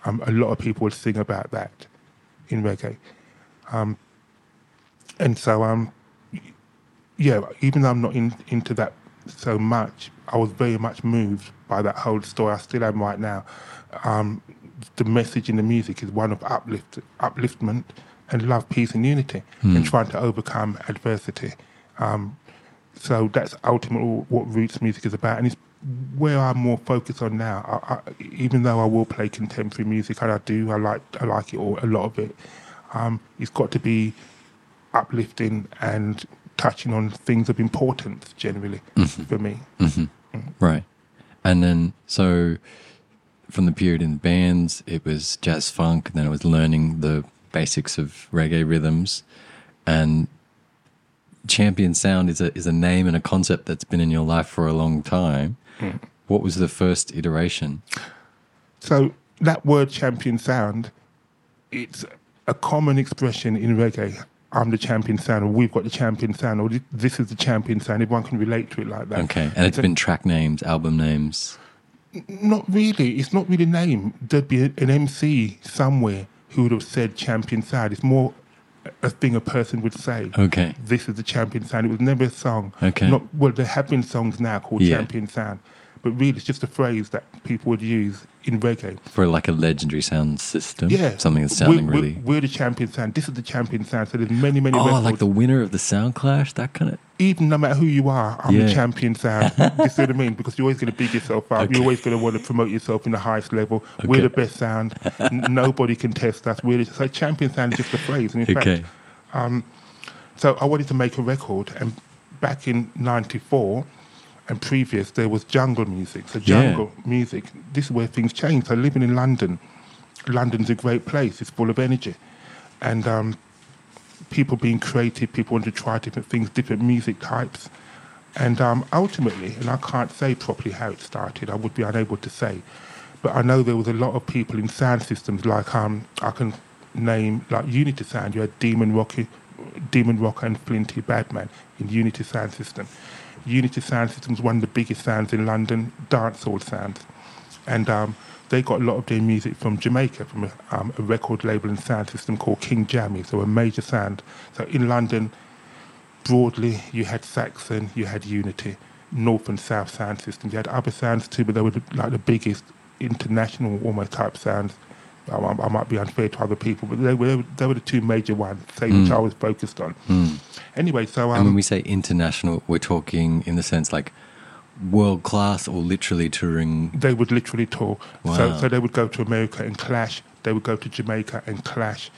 um, a lot of people would sing about that in reggae. Um, and so, um, yeah, even though I'm not in, into that so much, I was very much moved by that whole story. I still am right now. Um, the message in the music is one of uplift, upliftment and love, peace, and unity, and trying to overcome adversity. Um, so that's ultimately what roots music is about, and it's where I'm more focused on now. I, I, even though I will play contemporary music, and I do, I like I like it all, a lot of it. Um, it's got to be uplifting and touching on things of importance generally mm-hmm. for me. Mm-hmm. Mm. Right. And then, so from the period in the bands, it was jazz funk, and then I was learning the basics of reggae rhythms. And Champion Sound is a, is a name and a concept that's been in your life for a long time. Mm. What was the first iteration? So that word champion sound, it's a common expression in reggae. I'm the champion sound, or we've got the champion sound, or this is the champion sound. Everyone can relate to it like that. Okay. And it's a- been track names, album names. Not really. It's not really a name. There'd be an MC somewhere who would have said champion sound. It's more a thing a person would say. Okay. This is the champion sound. It was never a song. Okay. Not, well, there have been songs now called Yeah. champion sound, but really it's just a phrase that people would use in reggae. For like a legendary sound system. Yeah, Something that's sounding we're, really. We're, we're the champion sound. This is the champion sound. So there's many, many oh, records. like the winner of the Sound Clash? That kind of. even no matter who you are, I'm Yeah. the champion sound. <laughs> you see what I mean? Because you're always going to big yourself up. Okay. You're always going to want to promote yourself in the highest level. We're the best sound. N- <laughs> Nobody can test us. We're the, so champion sound is just a phrase. And in Okay. fact, so I wanted to make a record, and back in '94 and previous, there was jungle music. So Yeah. jungle music. This is where things change. So living in London, London's a great place. It's full of energy, and um, people being creative. People want to try different things, different music types, and um, ultimately, and I can't say properly how it started. I would be unable to say, but I know there was a lot of people in sound systems like um, I can name like Unity Sound. You had Demon Rocky, Demon Rocker, and Flinty Badman in Unity Sound System. Unity Sound System is one of the biggest sounds in London, dancehall sounds, and um, they got a lot of their music from Jamaica, from a, um, a record label and sound system called King Jammy. So a major sound. So in London, broadly, you had Saxon, you had Unity, North and South sound systems. You had other sounds too, but they were like the biggest international almost type sounds. I, I- might be unfair to other people, but they were they were the two major ones, say, which I was focused on. Anyway, so um, And when we say international, we're talking in the sense like world class or literally touring. they would literally tour. Wow. So, so they would go to America and clash. They would go to Jamaica and clash.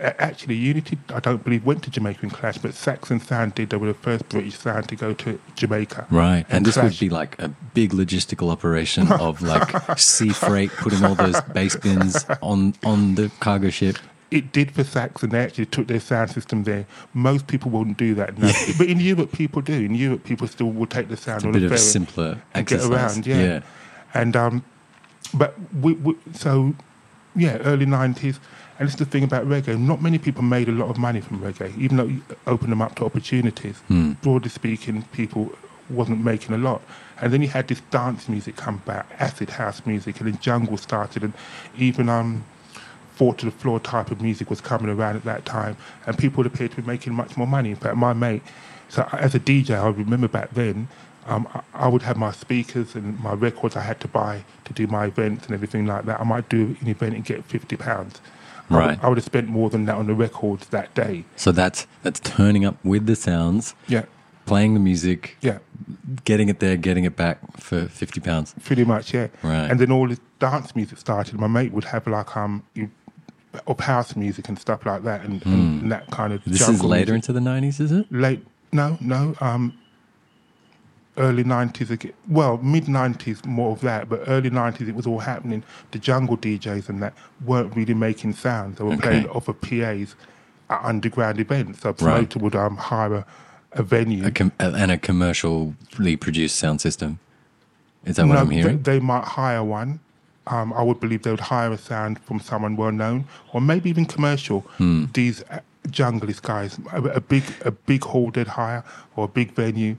Actually, Unity, I don't believe, went to Jamaica and clash, but Saxon Sound did. They were the first British sound to go to Jamaica. Right. And, this would be like a big logistical operation of like <laughs> sea freight, putting all those bass bins on, on the cargo ship. It did for Saxon. They actually took their sound system there. Most people wouldn't do that now. but in Europe, people do. In Europe, people still will take the sound It's a on bit a of a ferry simpler and get around. Yeah. And um, but we, we so yeah, early nineties. And it's the thing about reggae. Not many people made a lot of money from reggae, even though you opened them up to opportunities. Hmm. Broadly speaking, people wasn't making a lot. And then you had this dance music come back, acid house music, and then jungle started, and even um, four to the floor type of music was coming around at that time, and people appeared to be making much more money. In fact, my mate, so as a DJ, I remember back then, um, I, I would have my speakers and my records I had to buy to do my events and everything like that. I might do an event and get fifty pounds. I would- Right. I would have spent more than that on the records that day. So that's that's turning up with the sounds, Yeah, playing the music, yeah. getting it there, getting it back for fifty pounds. Pretty much, yeah. Right. And then all the dance music started. My mate would have like um you- of house music and stuff like that, and, and that kind of. Hmm. This is later music. into the nineties, is it? late. No, no. Um, early nineties again. Well, mid nineties, more of that. But early nineties, it was all happening. The jungle DJs and that weren't really making sounds. They were Okay. playing off of PAs at underground events. So a promoter would um hire a, a venue. A com- and a commercially produced sound system. Is that what I'm hearing? They, they might hire one. Um, I would believe they would hire a sound from someone well known, or maybe even commercial. Hmm. These uh, junglist guys, a, a big a big hall they'd hire or a big venue,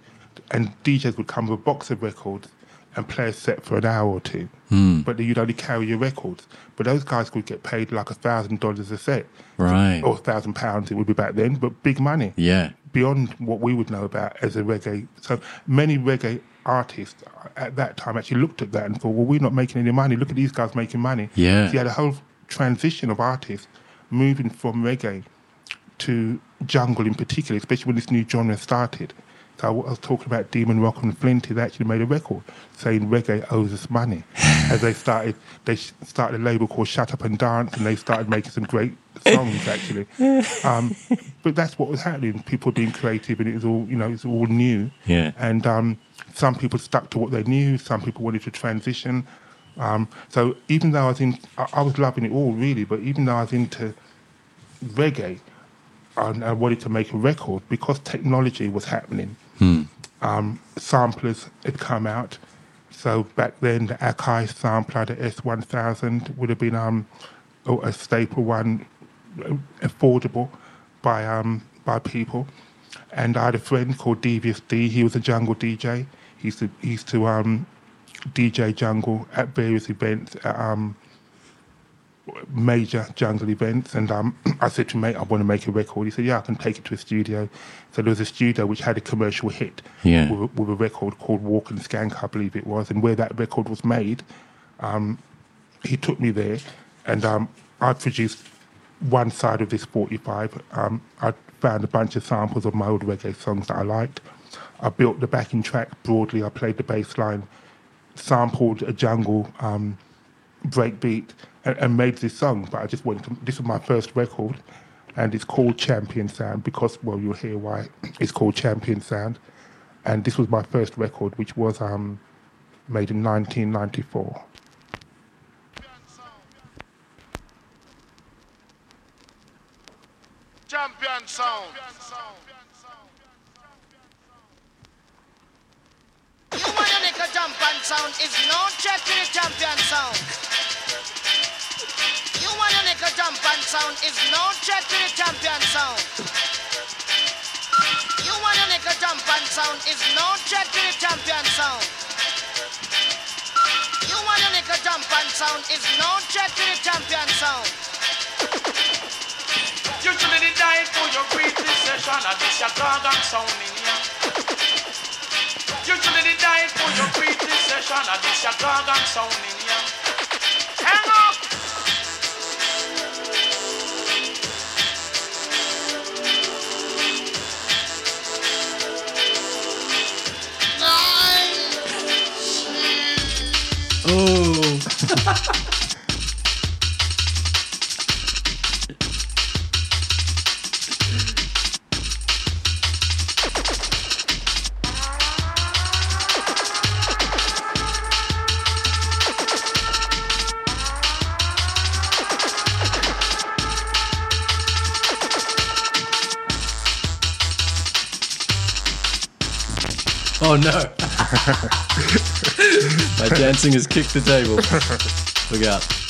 and DJs would come with a box of records and play a set for an hour or two. Hmm. But you'd only carry your records. But those guys could get paid like a thousand dollars a set, right. or a thousand pounds it would be back then, but big money Yeah. beyond what we would know about as a reggae. So many reggae artists at that time actually looked at that and thought, well, we're not making any money. Look at these guys making money. Yeah. So you had a whole transition of artists moving from reggae to jungle in particular, especially when this new genre started. So I was talking about Demon Rock and Flinty. They actually made a record saying reggae owes us money. <sighs> As they started, they started a label called Shut Up and Dance, and they started making some great songs actually. <laughs> Um, but that's what was happening. People being creative, and it was all you know, it's all new. Yeah. And um, some people stuck to what they knew. Some people wanted to transition. Um, so even though I was in, I, I was loving it all really. But even though I was into reggae, and I wanted to make a record because technology was happening. Um, samplers had come out. So back then, the Akai sampler, the S1000, would have been um, a, a staple one, uh, affordable by um, by people. And I had a friend called Devious D. He was a jungle DJ. He used to, he used to um, DJ jungle at various events at um, major jungle events. And um, <clears throat> I said to mate, I want to make a record. He said, yeah, I can take it to a studio. So there was a studio which had a commercial hit Yeah. with, a, with a record called Walk and Skank, I believe it was. And where that record was made, um, he took me there and um, I produced one side of this 45. Um, I found a bunch of samples of my old reggae songs that I liked. I built the backing track broadly. I played the bass line, sampled a jungle um, breakbeat, and, and made this song. But I just went. To, this was my first record, and it's called Champion Sound because, well, you'll hear why it's called Champion Sound. And this was my first record, which was um, made in 1994. Champion sound. You want to make a jump and sound is no check to champion sound. You and sound is no check to the champion sound. You want to make a and sound is no check to the champion sound. You want to make a and sound is no check to the champion sound. Usually the die for your weekly session and this your gargan sound in ya. Usually the die for your weekly session and this your gargan sound in ya. Oh. <laughs> <laughs> My dancing has kicked the table. Look out.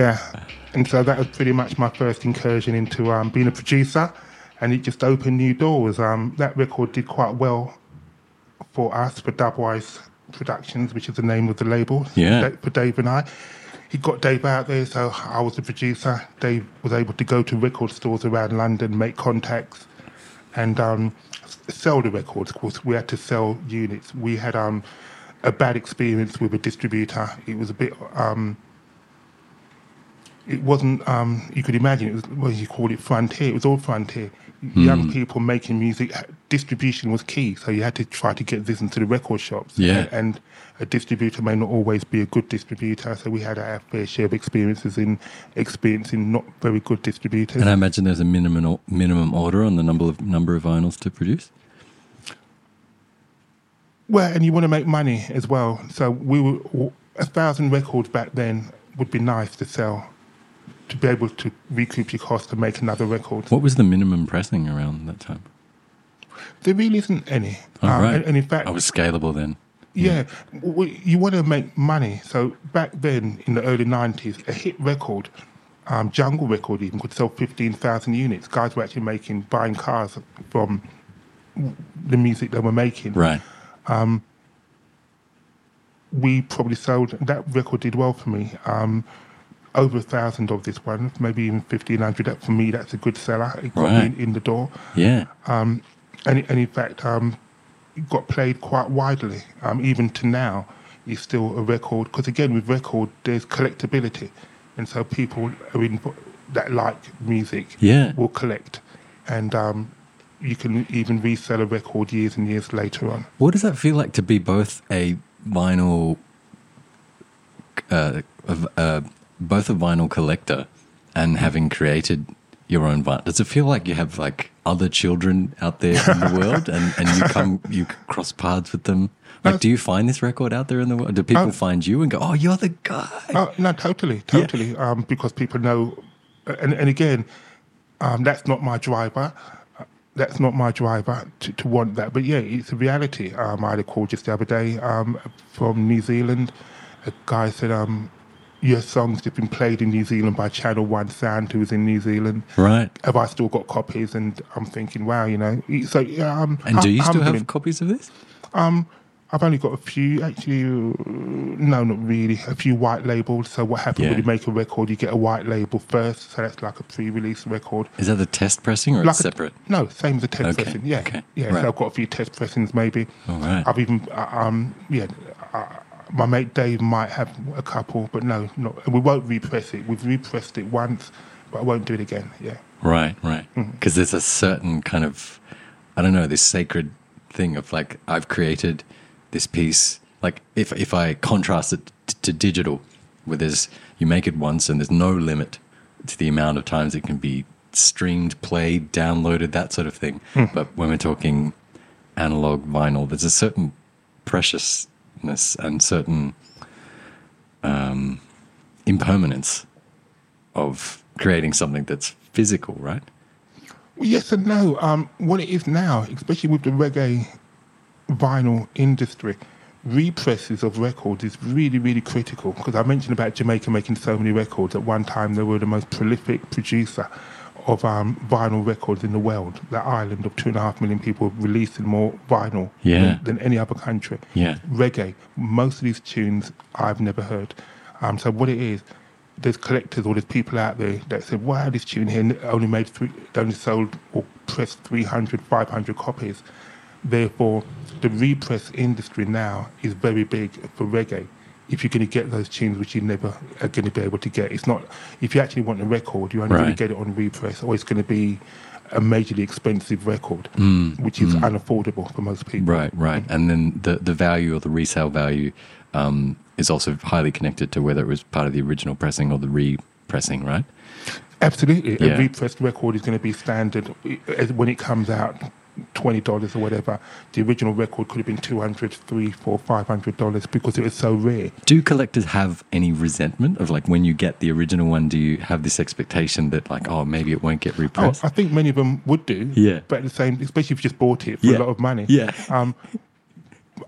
Yeah, and so that was pretty much my first incursion into um, being a producer, and it just opened new doors. Um, that record did quite well for us for Dubwise Productions, which is the name of the label. Yeah. For Dave and I, he got Dave out there, so I was the producer. Dave was able to go to record stores around London, make contacts, and um, sell the records. Of course, we had to sell units. We had um, a bad experience with a distributor. It was a bit. It wasn't. Um, you could imagine it was. Well, you call it frontier. It was all frontier. Young people making music. Distribution was key, so you had to try to get this into the record shops. Yeah. And, and a distributor may not always be a good distributor, so we had our fair share of experiences in experiencing not very good distributors. And I imagine there's a minimum minimum order on the number of number of vinyls to produce. Well, and you want to make money as well. So we were a thousand records back then would be nice to sell, to be able to recoup your cost and make another record. What was the minimum pressing around that time? There really isn't any. All Um, right. and, and in fact, I was scalable then. yeah, w- you want to make money. So back then, in the early nineties, a hit record, um, jungle record even could sell fifteen thousand units. Guys were actually making buying cars from the music they were making. Right. we probably sold that record did well for me. Um, over a thousand of this one, maybe even fifteen hundred. That for me, that's a good seller. It got Right. me in, in the door, Yeah. and, and in fact, um, it got played quite widely. Um, even to now, it's still a record because again, with record, there's collectability, and so people are in, that like music Yeah. will collect, and um, you can even resell a record years and years later on. What does that feel like to be both a vinyl, uh, uh, both a vinyl collector and having created your own vinyl? Does it feel like you have like other children out there in the <laughs> world, and, and you come you cross paths with them? Like, do you find this record out there in the world? Do people Uh, find you and go, "Oh, you're the guy"? Oh no, totally, totally. Um, because people know, and and again, um, that's not my driver. Uh, That's not my driver to, to want that. But yeah, it's a reality. Um, I had a call just the other day um, from New Zealand. A guy said, um, "Your song's just been played in New Zealand by Channel One Sound, who's in New Zealand. Right. Have I still got copies?" And I'm thinking, "Wow, you know." So um, And do you still have copies of this? Um, I've only got a few, actually. uh, No, not really. A few white labels. So what happens Yeah. when you make a record? You get a white label first, so that's like a pre-release record. Is that the test pressing or Like it's a- separate? no, same as a test Okay, pressing. Yeah, okay, yeah. right. So I've got a few test pressings, maybe. All right. I've even, uh, um, yeah. Uh, my mate Dave might have a couple, but no, not. We won't repress it. We've repressed it once, but I won't do it again. Yeah. Right, right. Mm-hmm. Because there's a certain kind of, I don't know, this sacred thing of like, I've created this piece. Like, if, if I contrast it t- to digital, where there's, you make it once and there's no limit to the amount of times it can be streamed, played, downloaded, that sort of thing. Hmm. But when we're talking analog vinyl, there's a certain and certain um, impermanence of creating something that's physical, right? Well, yes and no. Um, what it is now, especially with the reggae vinyl industry, represses of records is really, really critical. Because I mentioned about Jamaica making so many records. At one time, they were the most prolific producer of um, vinyl records in the world. That island of two and a half million people releasing more vinyl Yeah. than, than any other country. Yeah. Reggae, most of these tunes I've never heard. Um, so what it is, there's collectors or there's people out there that say, wow, this tune here only made three, only sold or pressed 300, 500 copies. Therefore, the repress industry now is very big for reggae. If you're going to get those tunes which you never are going to be able to get, it's not. If you actually want a record, you're only going Right. to get it on repress, or it's going to be a majorly expensive record, mm, which is mm. unaffordable for most people. Right, right. And then the, the value or the resale value um, is also highly connected to whether it was part of the original pressing or the repressing, right? Absolutely. Yeah. A repressed record is going to be standard eh, when it comes out, twenty dollars or whatever. The original record could have been two hundred, three, four, five hundred dollars because it was so rare. Do collectors have any resentment of like when you get the original one, do you have this expectation that like, oh, maybe it won't get Oh. I think many of them would do. Yeah. But at the same, especially if you just bought it for Yeah. a lot of money. Yeah. Um,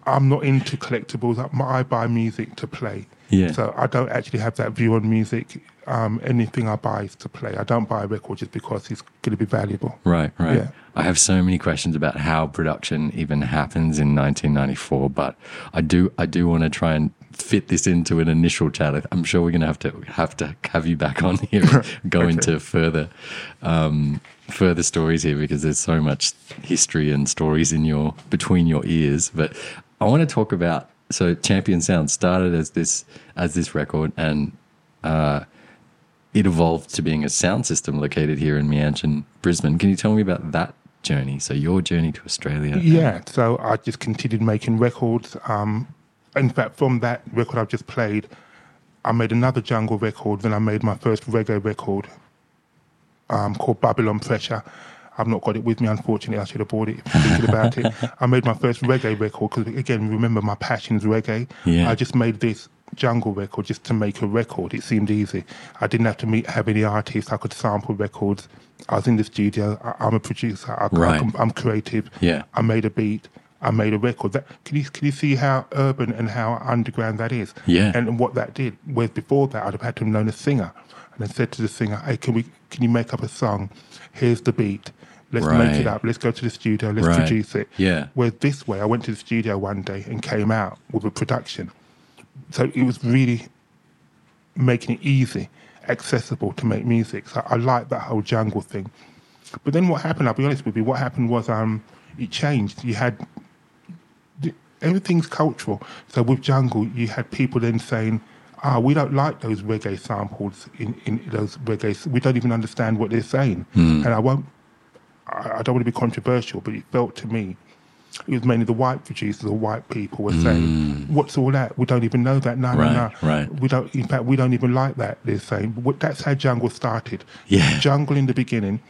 I'm not into collectibles. I, buy music to play. Yeah. So I don't actually have that view on music. Um, anything I buy is to play. I don't buy a record just because it's going to be valuable. Right, right. Yeah. I have so many questions about how production even happens in 1994, but I do I do want to try and fit this into an initial chat. I'm sure we're going to have to have to have you back on here and <laughs> go into further um, further stories here because there's so much history and stories in your between your ears. But I want to talk about so Champion Sound started as this as this record and uh, it evolved to being a sound system located here in Meanjin, Brisbane. Can you tell me about that journey? So your journey to Australia. Yeah, so I just continued making records. Um, in fact, from that record I've just played, I made another jungle record. Then I made my first reggae record um, called Babylon Pressure. I've not got it with me, unfortunately. I should have bought it thinking about it. <laughs> I made my first reggae record because, again, remember my passion's reggae. Yeah. I just made this jungle record just to make a record. It seemed easy. I didn't have to meet have any artists. I could sample records. I was in the studio. I, I'm a producer. I, Right. I, I'm creative. Yeah. I made a beat. I made a record. That can you can you see how urban and how underground that is? Yeah. And what that did. Whereas before that, I'd have had to have known a singer, and I said to the singer, "Hey, can we can you make up a song? Here's the beat. Let's make it up. Let's go to the studio. Let's Right. produce it. Yeah. Whereas this way, I went to the studio one day and came out with a production. So it was really making it easy, accessible to make music. So I like that whole jungle thing. But then what happened? I'll be honest with you. What happened was um, it changed. You had everything's cultural. So with jungle, you had people then saying, "Ah, we don't like those reggae samples in, in those reggae. We don't even understand what they're saying." And I won't. I, I don't want to be controversial, but it felt to me it was mainly the white producers or white people were saying, "What's all that? We don't even know that. No, Mm. Right, no, no. right. We don't. In fact, we don't even like that." They're saying. But that's how jungle started. Yeah. Jungle in the beginning,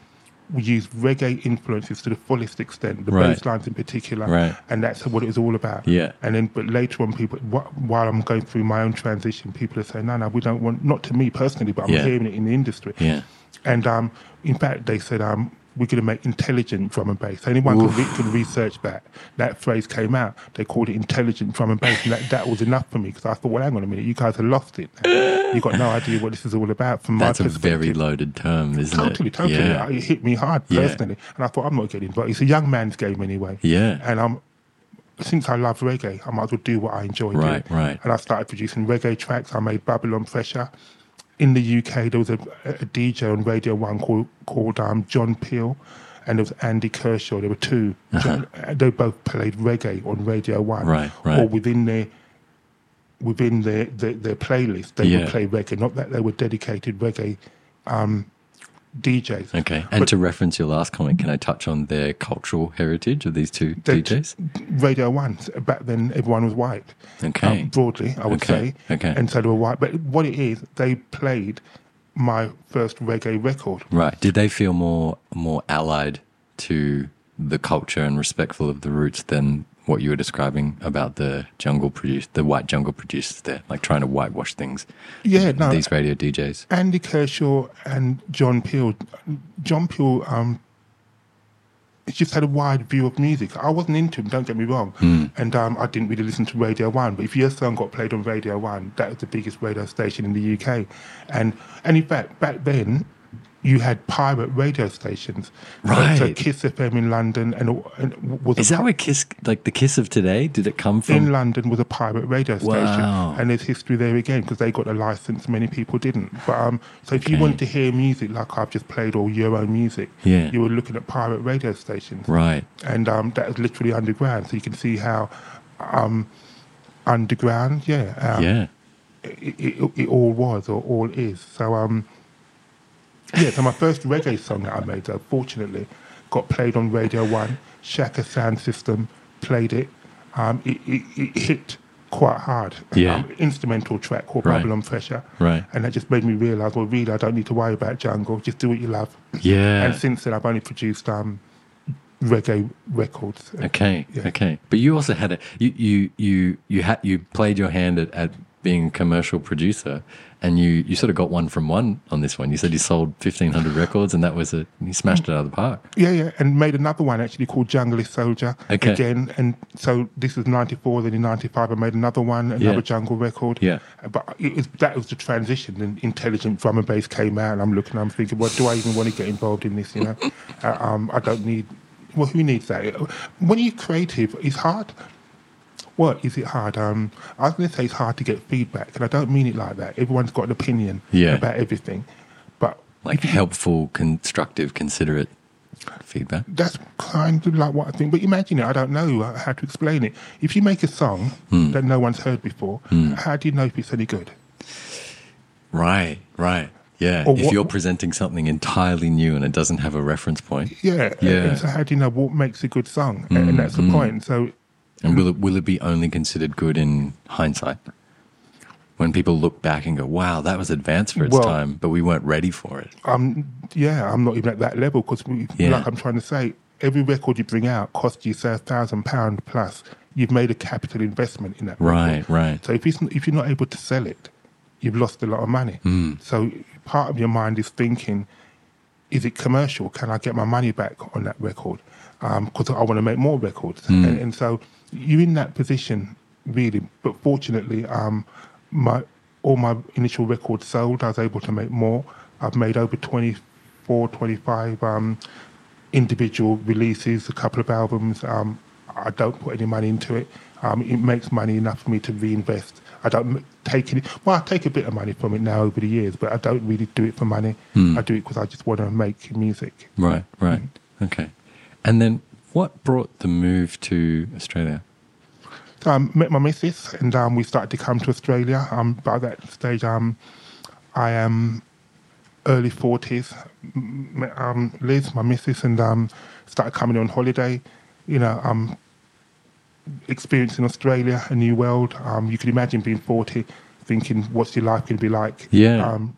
we used reggae influences to the fullest extent, the Right. bass lines in particular, Right. and that's what it was all about. Yeah. And then, but later on, people, wh- while I'm going through my own transition, people are saying, "No, no, we don't want." Not to me personally, but I'm Yeah. hearing it in the industry. Yeah. And um, in fact, they said, um, we're going to make intelligent drum and bass. Anyone can, re- can research that. That phrase came out. They called it intelligent drum and bass. And that, that was enough for me because I thought, well, hang on a minute, you guys have lost it. You've got no idea what this is all about from That's my a perspective. very loaded term, isn't Totally, it? totally. Yeah. It hit me hard Yeah. personally. And I thought, I'm not getting involved. It's a young man's game anyway. Yeah. And um, since I love reggae, I might as well do what I enjoy Right, doing. right. And I started producing reggae tracks. I made Babylon Pressure. In the UK, there was a, a DJ on Radio 1 called, called um, John Peel. And there was Andy Kershaw. There were 2 John, uh, they both played reggae on Radio 1. Uh-huh. Right, right. Or within their within their, their, their playlist, they Yeah. would play reggae. Not that they were dedicated reggae um, DJs. Okay. And But- to reference your last comment, can I touch on their cultural heritage of these two DJs? Radio One. Back then, everyone was white. Okay. Um, broadly, I would Okay, say. okay. And so they were white. But what it is, they played my first reggae record. Right. Did they feel more more allied to the culture and respectful of the roots than what you were describing about the jungle produce the white jungle producers there, like trying to whitewash things? Yeah, no. These radio DJs. Andy Kershaw and John Peel. John Peel um, just had a wide view of music. I wasn't into him, don't get me wrong. Hmm. And um, I didn't really listen to Radio 1. But if your song got played on Radio 1, that was the biggest radio station in the UK. And, and in fact, back then, you had pirate radio stations. So- So, Kiss FM in London and, and was Is that pi- where Kiss, like the Kiss of today, did it come from? in London was a pirate radio station, Wow. and there's history there again because they got a license. Many people didn't. But um, so if you Okay. wanted to hear music like I've just played or your own music, Yeah. you were looking at pirate radio stations, Right. and um, that was literally underground. So you can see how um, underground, yeah, um, yeah. it, it, it all was or all is. So um, yeah. So my first reggae song that I made, though, fortunately, got played on Radio One. Shaka Sound System played it. Um, it, it, it hit quite hard. Yeah. Um, instrumental track called Right. Babylon Pressure. Right. And that just made me realise, well, really, I don't need to worry about jungle. Just do what you love. Yeah. And since then, I've only produced um, reggae records. Okay, Yeah. okay. But you also had a you you you you had you played your hand at, at being a commercial producer, and you you sort of got one from one on this one. You said you sold fifteen hundred records, and that was a you smashed it out of the park. Yeah, yeah, and made another one actually called Jungle Soldier Okay. again. And so this was '94. Then in '95, I made another one, another Yeah. jungle record. Yeah. but it was, that was the transition. And intelligent drum and bass came out, and I'm looking, I'm thinking, well, do I even want to get involved in this? You know, <laughs> uh, um, I don't need. Well, who needs that? When you're creative, it's hard. What is it hard? Um, I was going to say it's hard to get feedback, and I don't mean it like that. Everyone's got an opinion Yeah. about everything, but Like helpful, constructive, considerate feedback. that's kind of like what I think. But imagine it. I don't know how to explain it. If you make a song Hmm. that no one's heard before, how do you know if it's any good? Right, right. Yeah. Or if what- you're presenting something entirely new and it doesn't have a reference point, Yeah. Yeah. Hmm, And so how do you know what makes a good song? And- and that's the point. So and will it will it be only considered good in hindsight? When people look back and go, "Wow, that was advanced for its Well- time, but we weren't ready for it." um, yeah, I'm not even at that level because, Yeah. like I'm trying to say, every record you bring out costs you say a thousand pound plus. You've made a capital investment in that. Right, record. right. So if it's, if you're not able to sell it, you've lost a lot of money. Hmm. So part of your mind is thinking, is it commercial? Can I get my money back on that record? Because I want to make more records. Hmm. And, and so you're in that position, really. But fortunately, um, my all my initial records sold. I was able to make more. I've made over 24, 25 um, individual releases, a couple of albums. Um, I don't put any money into it. Um, it makes money enough for me to reinvest. I don't take any. Well, I take a bit of money from it now over the years, but I don't really do it for money. Hmm. I do it because I just want to make music. Right, right. Okay. And then what brought the move to Australia? So I met my missus, and um, we started to come to Australia. Um, by that stage, um, I am early forties. Met um, Liz, my missus, and um, started coming on holiday. You know, um, experiencing Australia, a new world. Um, you can imagine being forty, thinking, "What's your life going to be like?" Yeah. Um,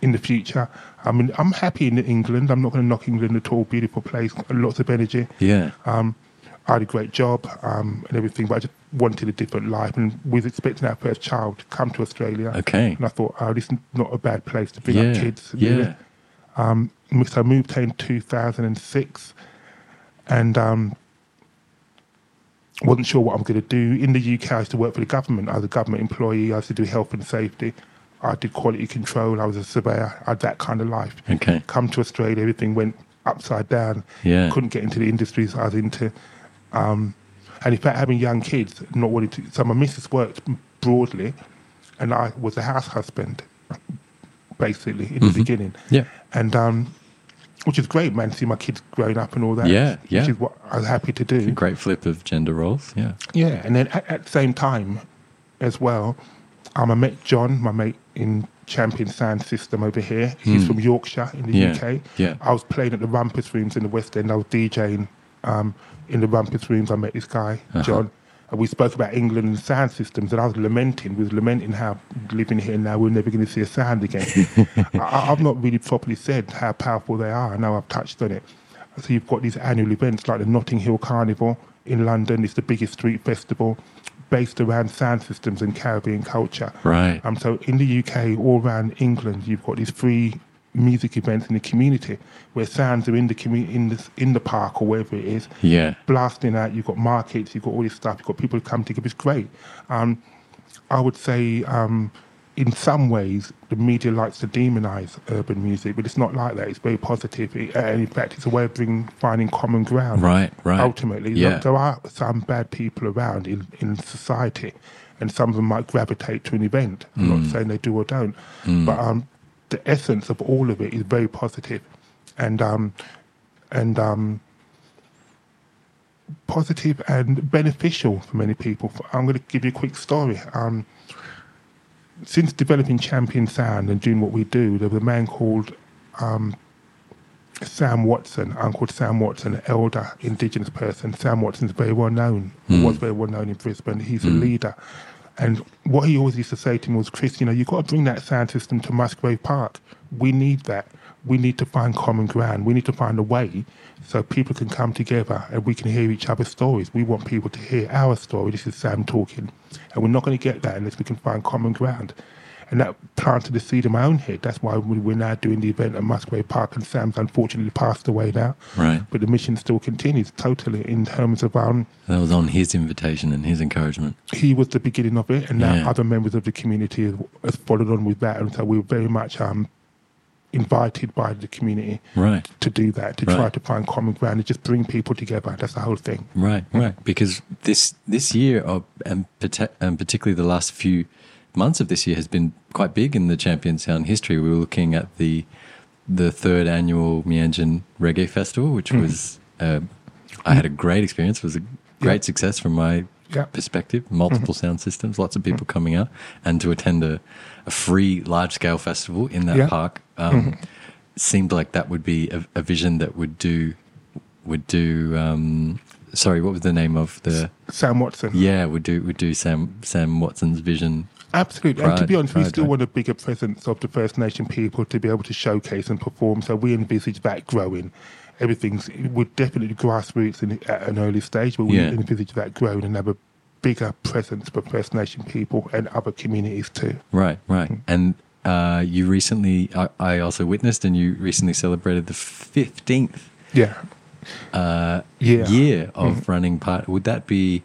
in the future, I mean, I'm happy in England. I'm not going to knock England at all. Beautiful place, lots of energy. Yeah. Um, I had a great job um, and everything, but I just wanted a different life. And we was expecting our first child to come to Australia. Okay. And I thought, oh, this is not a bad place to bring yeah. up kids. really. Yeah. Um, so I moved here in 2006 and um, wasn't sure what I'm going to do. In the UK, I used to work for the government. I was a government employee. I used to do health and safety. I did quality control. I was a surveyor. I had that kind of life. Okay. Come to Australia, everything went upside down. Yeah. Couldn't get into the industries I was into. Um, and in fact, having young kids, not wanting to. So my missus worked broadly, and I was a house husband, basically in the beginning. Mm-hmm. Yeah. And um, which is great, man. To see my kids growing up and all that. Yeah, yeah. Which is what I was happy to do. Great flip of gender roles. Yeah. Yeah, and then at, at the same time, as well, um, I met John, my mate in Champion Sound System over here. He's from Yorkshire in the. Yeah, UK. yeah. I was playing at the Rumpus Rooms in the West End. I was DJing um, in the Rumpus Rooms. I met this guy, Uh-huh. John. And we spoke about England and sound systems, and I was lamenting. We was lamenting how living here now we're never going to see a sound again. <laughs> I, I've not really properly said how powerful they are. I know I've touched on it. So you've got these annual events like the Notting Hill Carnival in London. It's the biggest street festival based around sound systems and Caribbean culture. Right. Um, so in the UK, all around England, you've got these free music events in the community where sounds are in the community, in the in the park or wherever it is, Yeah. blasting out. You've got markets, you've got all this stuff. You've got people who come together. It's great. Um, I would say, um, in some ways, the media likes to demonize urban music, but it's not like that. It's very positive, It- and in fact, it's a way of bringing finding common ground. Right, right. Ultimately, Yeah. there, are some bad people around in, in society, and some of them might gravitate to an event. I'm Mm. not saying they do or don't, but um, the essence of all of it is very positive, and um, and um, positive and beneficial for many people. I'm going to give you a quick story. Um, since developing Champion Sound and doing what we do, there was a man called um, Sam Watson, Uncle Sam Watson, elder Indigenous person. Sam Watson's very well known, was very well known in Brisbane. He's a leader. And what he always used to say to me was, Chris, you know, you've got to bring that sound system to Musgrave Park. We need that. We need to find common ground. We need to find a way so people can come together and we can hear each other's stories. We want people to hear our story. This is Sam talking. And we're not going to get that unless we can find common ground. And that planted the seed in my own head. That's why we- we're now doing the event at Musgrave Park. And Sam's unfortunately passed away now. Right. But the mission still continues totally in terms of um, That was on his invitation and his encouragement. he was the beginning of it, and now Yeah. other members of the community has, has followed on with that, and so we're very much um, invited by the community Right. to do that, to try to find common ground and just bring people together. That's the whole thing. Right, right. Because this this year, uh, and, and particularly the last few months of this year, has been quite big in the Champion Sound history. We were looking at the the third annual Meanjin Reggae Festival, which was uh, I had a great experience. It was a great success from my Yeah. perspective. Multiple sound systems, lots of people coming out, and to attend a, a free large scale festival in that Yeah. park um, seemed like that would be a, a vision that would do would do. Um, sorry, what was the name of the? Sam Watson. Yeah, would do would do Sam Sam Watson's vision. Absolutely. and to be honest, we still right. want a bigger presence of the First Nation people to be able to showcase and perform. So we envisage that growing. Everything's we're definitely grassroots in, at an early stage, but we Yeah. envisage that growing and have a bigger presence for First Nation people and other communities too. Right, right. And uh, you recently, I, I also witnessed, and you recently celebrated the fifteenth Yeah. uh, Yeah. year of Mm-hmm. running part. Would that be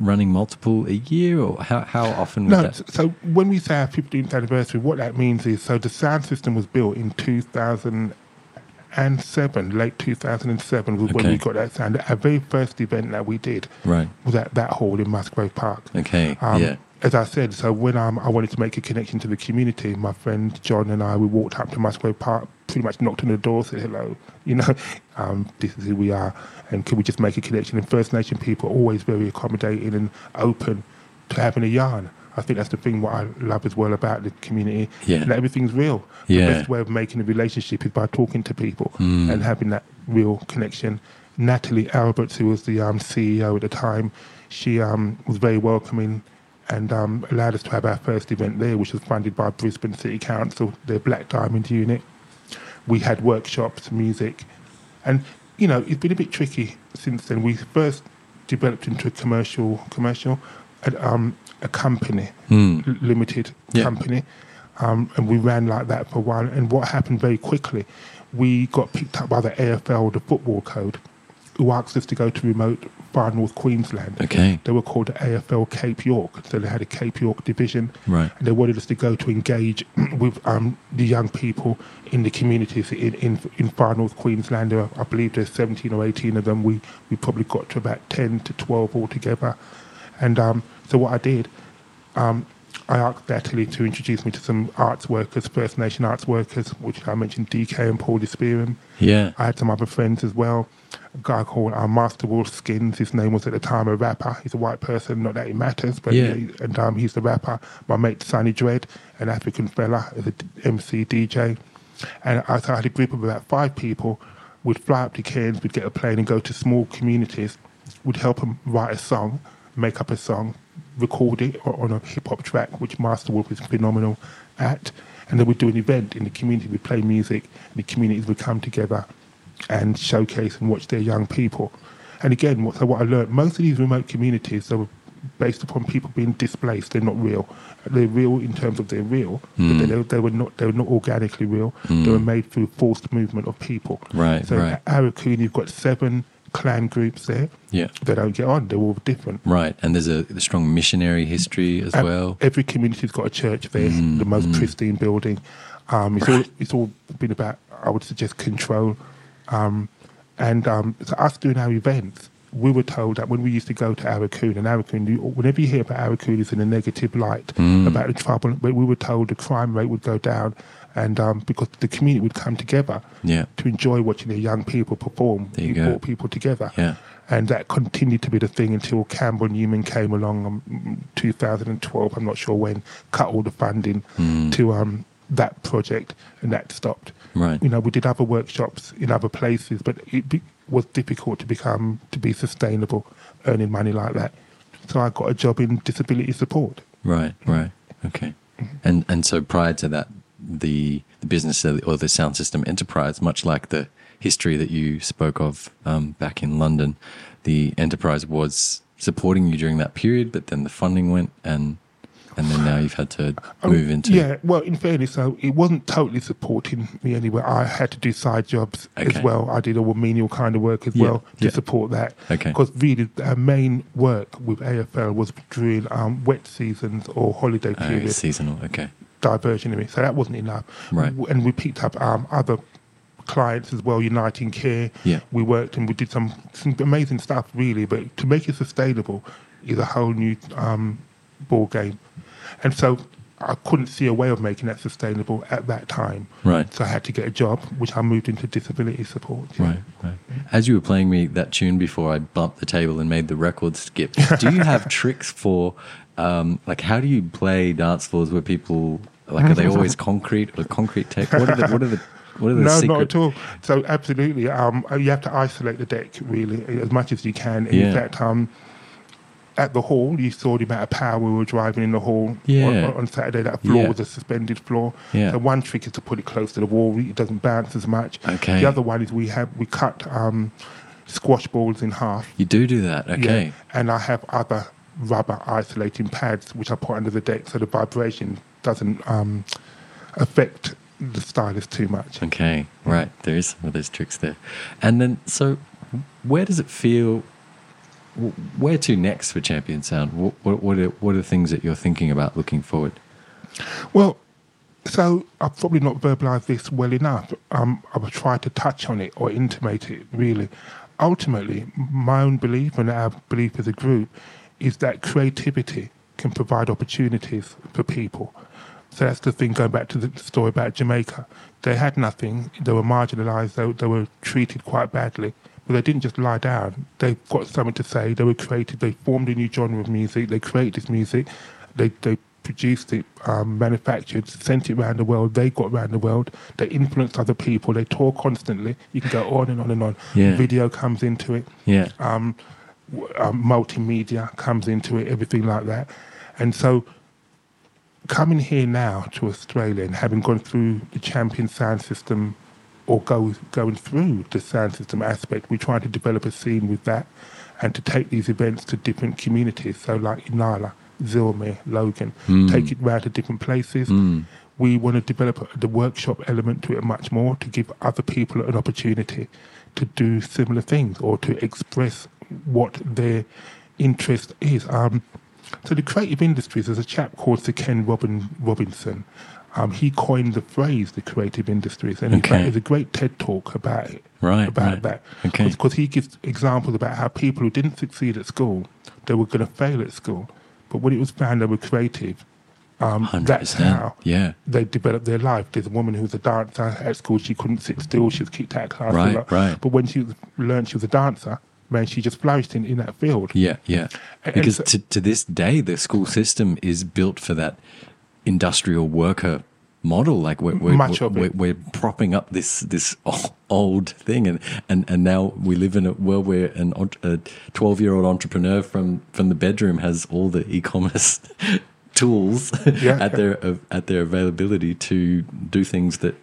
running multiple a year, or how how often? Would No, that, so when we say our 15th anniversary, what that means is so the sound system was built in 2008. 2007, late 2007 was when we got that sound. Our very first event that we did Right. was at that hall in Musgrave Park. Okay. Um, yeah. As I said, so when um, I wanted to make a connection to the community, my friend John and I, we walked up to Musgrave Park, pretty much knocked on the door, said hello, <laughs> you know, um, this is who we are, and can we just make a connection? And First Nation people are always very accommodating and open to having a yarn. I think that's the thing what I love as well about the community. Yeah. That everything's real. Yeah. The best way of making a relationship is by talking to people and having that real connection. Natalie Alberts, who was the um, CEO at the time, she um, was very welcoming and um, allowed us to have our first event there, which was funded by Brisbane City Council, their Black Diamond unit. We had workshops, music, and you know it's been a bit tricky since then. We first developed into a commercial, commercial, a, um, a company, l- limited Yeah. company, um, and we ran like that for a while. And what happened very quickly, we got picked up by the AFL, the football code, who asked us to go to remote far north Queensland. Okay. They were called the AFL Cape York, so they had a Cape York division. Right. And they wanted us to go to engage <clears throat> with um, the young people in the communities in, in, in far north Queensland. There I believe there's 17 or 18 of them. We, we probably got to about 10 to 12 altogether. And um, so what I did, um, I asked Natalie to introduce me to some arts workers, First Nation arts workers, which I mentioned DK and Paul Desperian. Yeah. I had some other friends as well. A guy called uh, Master Wolf Skins. His name was at the time a rapper. He's a white person, not that it matters, but Yeah. he- and um, he's the rapper. My mate Sonny Dread, an African fella, is a d- MC DJ, and I, so I had a group of about five people. We'd fly up to Cairns, we'd get a plane and go to small communities. We'd help them write a song, make up a song, record it on a hip hop track, which Master Wolf is phenomenal at. And then we'd do an event in the community. We'd play music, and the communities would come together and showcase and watch their young people. And again, what, so what I learned, most of these remote communities, are based upon people being displaced. They're not real. They're real in terms of they're real, but hmm. they, they were not. They were not organically real. They hmm. were made through forced movement of people. Right, So right. at Aurukun, you've got seven clan groups there. Yeah. They don't get on. They're all different. Right. And there's a, a strong missionary history as Ev- well. Every community's got a church there, the most pristine building. Um, it's all it's all been about, I would suggest, control. Um, and um, so us doing our events, we were told that when we used to go to Aurukun, and Aurukun, you, whenever you hear about Aurukun, it's in a negative light about the trouble. But we were told the crime rate would go down, and um, because the community would come together Yeah. to enjoy watching their young people perform. There you brought people together. Yeah. And that continued to be the thing until Campbell Newman came along um, 2012, I'm not sure when, cut all the funding to um, that project, and that stopped. Right. You know, we did other workshops in other places, but it be, was difficult to become, to be sustainable, earning money like that. So I got a job in disability support. Right, right. Okay. And and so prior to that, the, the business or the sound system enterprise, much like the history that you spoke of um, back in London, the enterprise was supporting you during that period, but then the funding went and and then now you've had to Um, move into Yeah, well, in fairness, so it wasn't totally supporting me anywhere. I had to do side jobs Okay. as well. I did all menial kind of work as Yeah, well to yeah. support that. Okay. Because really, our main work with AFL was during um, wet seasons or holiday uh, periods, seasonal. Okay. Diversionary. So that wasn't enough. Right. And we picked up um, other clients as well, Uniting Care. Yeah. We worked and we did some, some amazing stuff, really. But to make it sustainable is a whole new um, ball game. And so I couldn't see a way of making that sustainable at that time. Right. So I had to get a job, which I moved into disability support. Right, right. As you were playing me that tune before, I bumped the table and made the record skip. Do you have <laughs> tricks for, um, like, how do you play dance floors where people, like, are they <laughs> always concrete or concrete tech? What are the, what are the, what are the <laughs> No, secret? not at all. So absolutely, um, you have to isolate the deck really as much as you can. And Yeah. In fact, um, at the hall, you saw the amount of power we were driving in the hall Yeah. on, on Saturday. That floor Yeah. was a suspended floor. Yeah. So one trick is to put it close to the wall; it doesn't bounce as much. Okay. The other one is we have we cut um, squash balls in half. You do do that, okay. And I have other rubber isolating pads which I put under the deck so the vibration doesn't um, affect the stylus too much. Okay, right. There is some of those tricks there. And then, so where does it feel? Where to next for Champion Sound? What, what, what, are, what are things that you're thinking about looking forward? Well, So I've probably not verbalised this well enough. Um, I've tried to touch on it or intimate it really. Ultimately, my own belief and our belief as a group is that creativity can provide opportunities for people. So that's the thing going back to the story about Jamaica. They had nothing, they were marginalised, they, they were treated quite badly. But they didn't just lie down. They got something to say. They were creative. They formed a new genre of music. They created this music. They they produced it, um, manufactured, sent it around the world. They got around the world. They influenced other people. They tour constantly. You can go on and on and on. Yeah. Video comes into it. Yeah. Um, um, multimedia comes into it. Everything like that. And so, coming here now to Australia and having gone through the champion sound system or go, going through the sound system aspect, we try to develop a scene with that and to take these events to different communities. So, like Inala, Zillmere, Logan, take it round to different places. We want to develop the workshop element to it much more to give other people an opportunity to do similar things or to express what their interest is. Um, so the creative industries, there's a chap called Sir Ken Robin Robinson. Um, he coined the phrase the creative industries, and Okay. there's a great TED talk about it. Right, about right. that. Okay. Because he gives examples about how people who didn't succeed at school, they were going to fail at school, but when it was found they were creative, um, that's 100%. how Yeah. they developed their life. There's a woman who was a dancer at school. She couldn't sit still. She was kicked out of class. Right, right. But when she learned she was a dancer, man, she just flourished in, in that field. Yeah, yeah. And- Because and to, to this day, the school system is built for that industrial worker model. Like we're we're, Much we're, we're, we're propping up this this old thing, and, and, and now we live in a world where an a twelve year old entrepreneur from from the bedroom has all the e commerce <laughs> tools Yeah. at their at their availability to do things that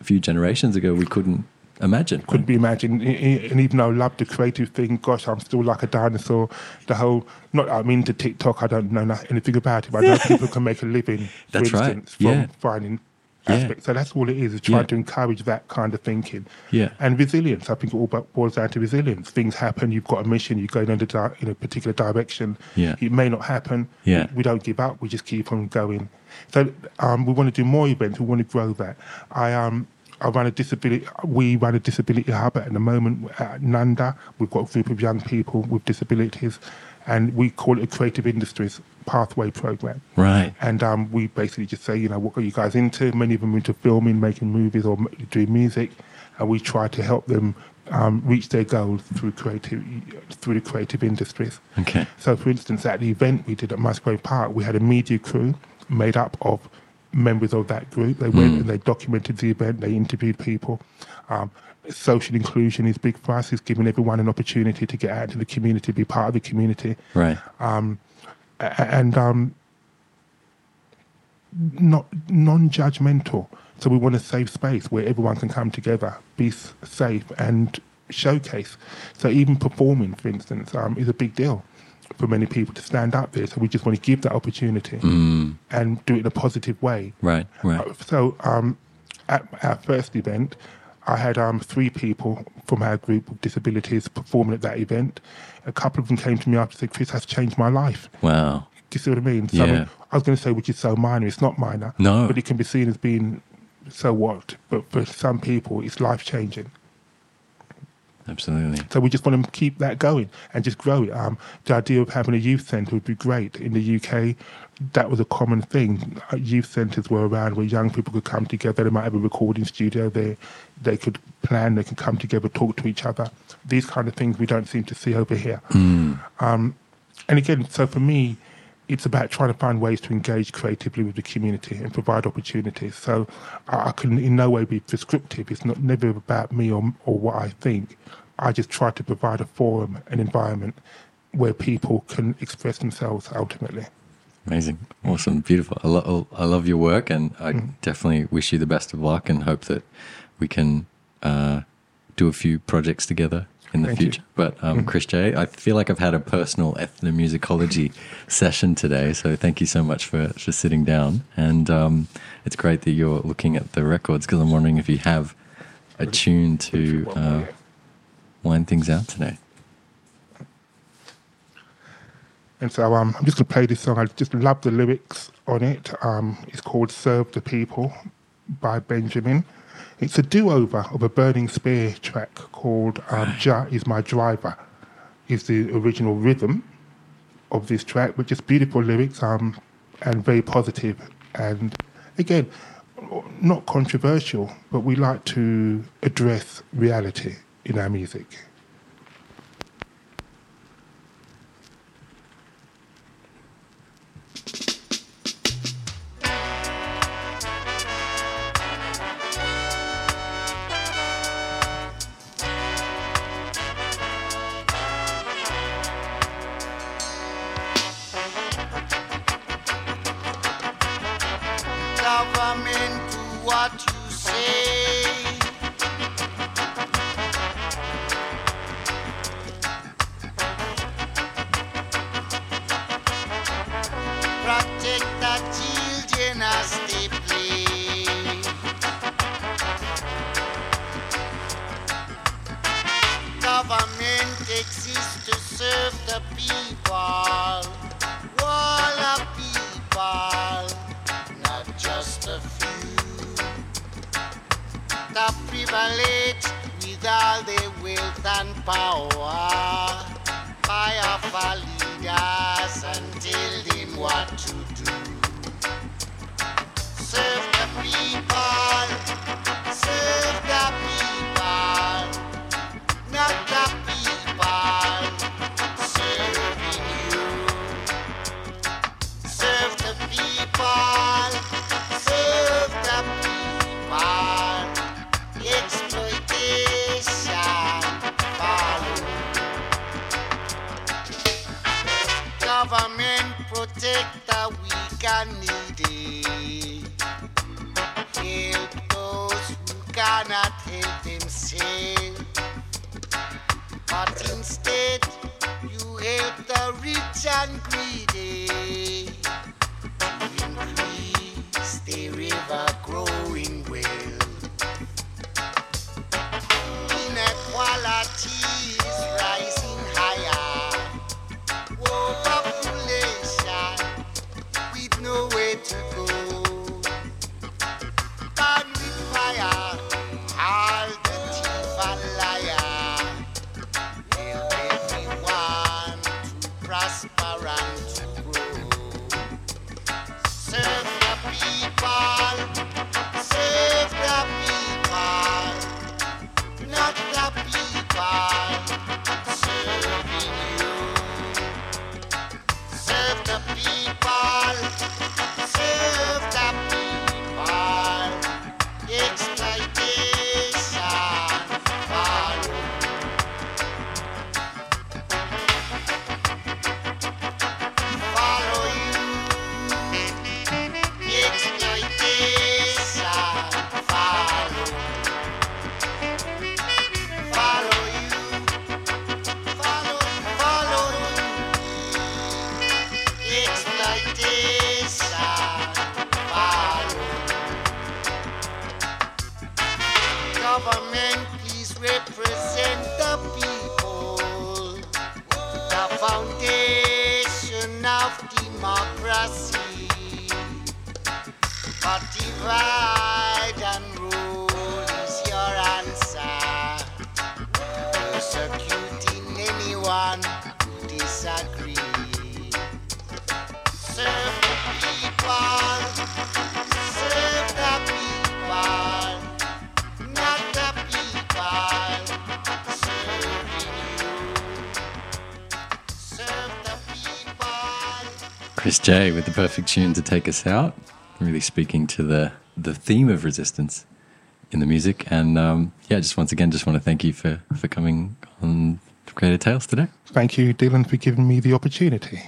a few generations ago we couldn't imagine. couldn't be imagined. I- I- And even though I love the creative thing, gosh, I'm still like a dinosaur. The whole, not I'm into TikTok. I don't know anything about it, but I know <laughs> people can make a living. For That's right, instance, from yeah. finding Yeah. aspects. So that's all it is. Is trying Yeah. to encourage that kind of thinking. Yeah. And resilience. I think it all boils down to resilience. Things happen. You've got a mission. You're going in a, di- in a particular direction. Yeah. It may not happen. Yeah. We don't give up. We just keep on going. So um, we want to do more events. We want to grow that. I um. I run a disability. We run a disability hub at the moment at Nundah. We've got a group of young people with disabilities, and we call it a creative industries pathway program. Right. And um, we basically just say, you know, what are you guys into? Many of them into filming, making movies, or doing music, and we try to help them um, reach their goals through creative through the creative industries. Okay. So, for instance, at the event we did at Musgrave Park, we had a media crew made up of members of that group. They went and they documented the event, they interviewed people. Um, social inclusion is big for us, it's giving everyone an opportunity to get out into the community, be part of the community. Right. Um, and um, not non-judgmental. So we want a safe space where everyone can come together, be safe, and showcase. So even performing, for instance, um, is a big deal for many people to stand up there. So we just want to give that opportunity and do it in a positive way. Right. Right. Uh, So um, at our first event, I had um, three people from our group with disabilities performing at that event. A couple of them came to me after and said, Chris, that's changed my life. Wow. Do you see what I mean? So, I, Yeah. mean, I was going to say, which is so minor. It's not minor. No. But it can be seen as being so what. But for some people, it's life changing. Absolutely. So we just want to keep that going and just grow it. Um, the idea of having a youth centre would be great. In the UK, that was a common thing. Uh, Youth centres were around where young people could come together. They might have a recording studio there. They could plan. They could come together, talk to each other. These kind of things we don't seem to see over here. Um, and again, so for me, it's about trying to find ways to engage creatively with the community and provide opportunities. So I I can in no way be prescriptive. It's not never about me or, or what I think. I just try to provide a forum, an environment where people can express themselves ultimately. Amazing, awesome, beautiful. I, lo- I love your work, and I definitely wish you the best of luck, and hope that we can uh, do a few projects together in the Thank future. You. But um, mm. Chris J, I feel like I've had a personal ethnomusicology <laughs> session today. So thank you so much for, for sitting down. And um, it's great that you're looking at the records because I'm wondering if you have a tune to uh, wind things out today. And so um, I'm just going to play this song. I just love the lyrics on it. Um, it's called Serve the People by Benjamin. It's a do over of a Burning Spear track called um, Jah Is My Driver, is the original rhythm of this track, with just beautiful lyrics um, and very positive. And again, not controversial, but we like to address reality in our music. I need it. Chris J with the perfect tune to take us out, really speaking to the, the theme of resistance in the music. And um, yeah, just once again, just want to thank you for, for coming on Creative Tales today. Thank you, Dylan, for giving me the opportunity.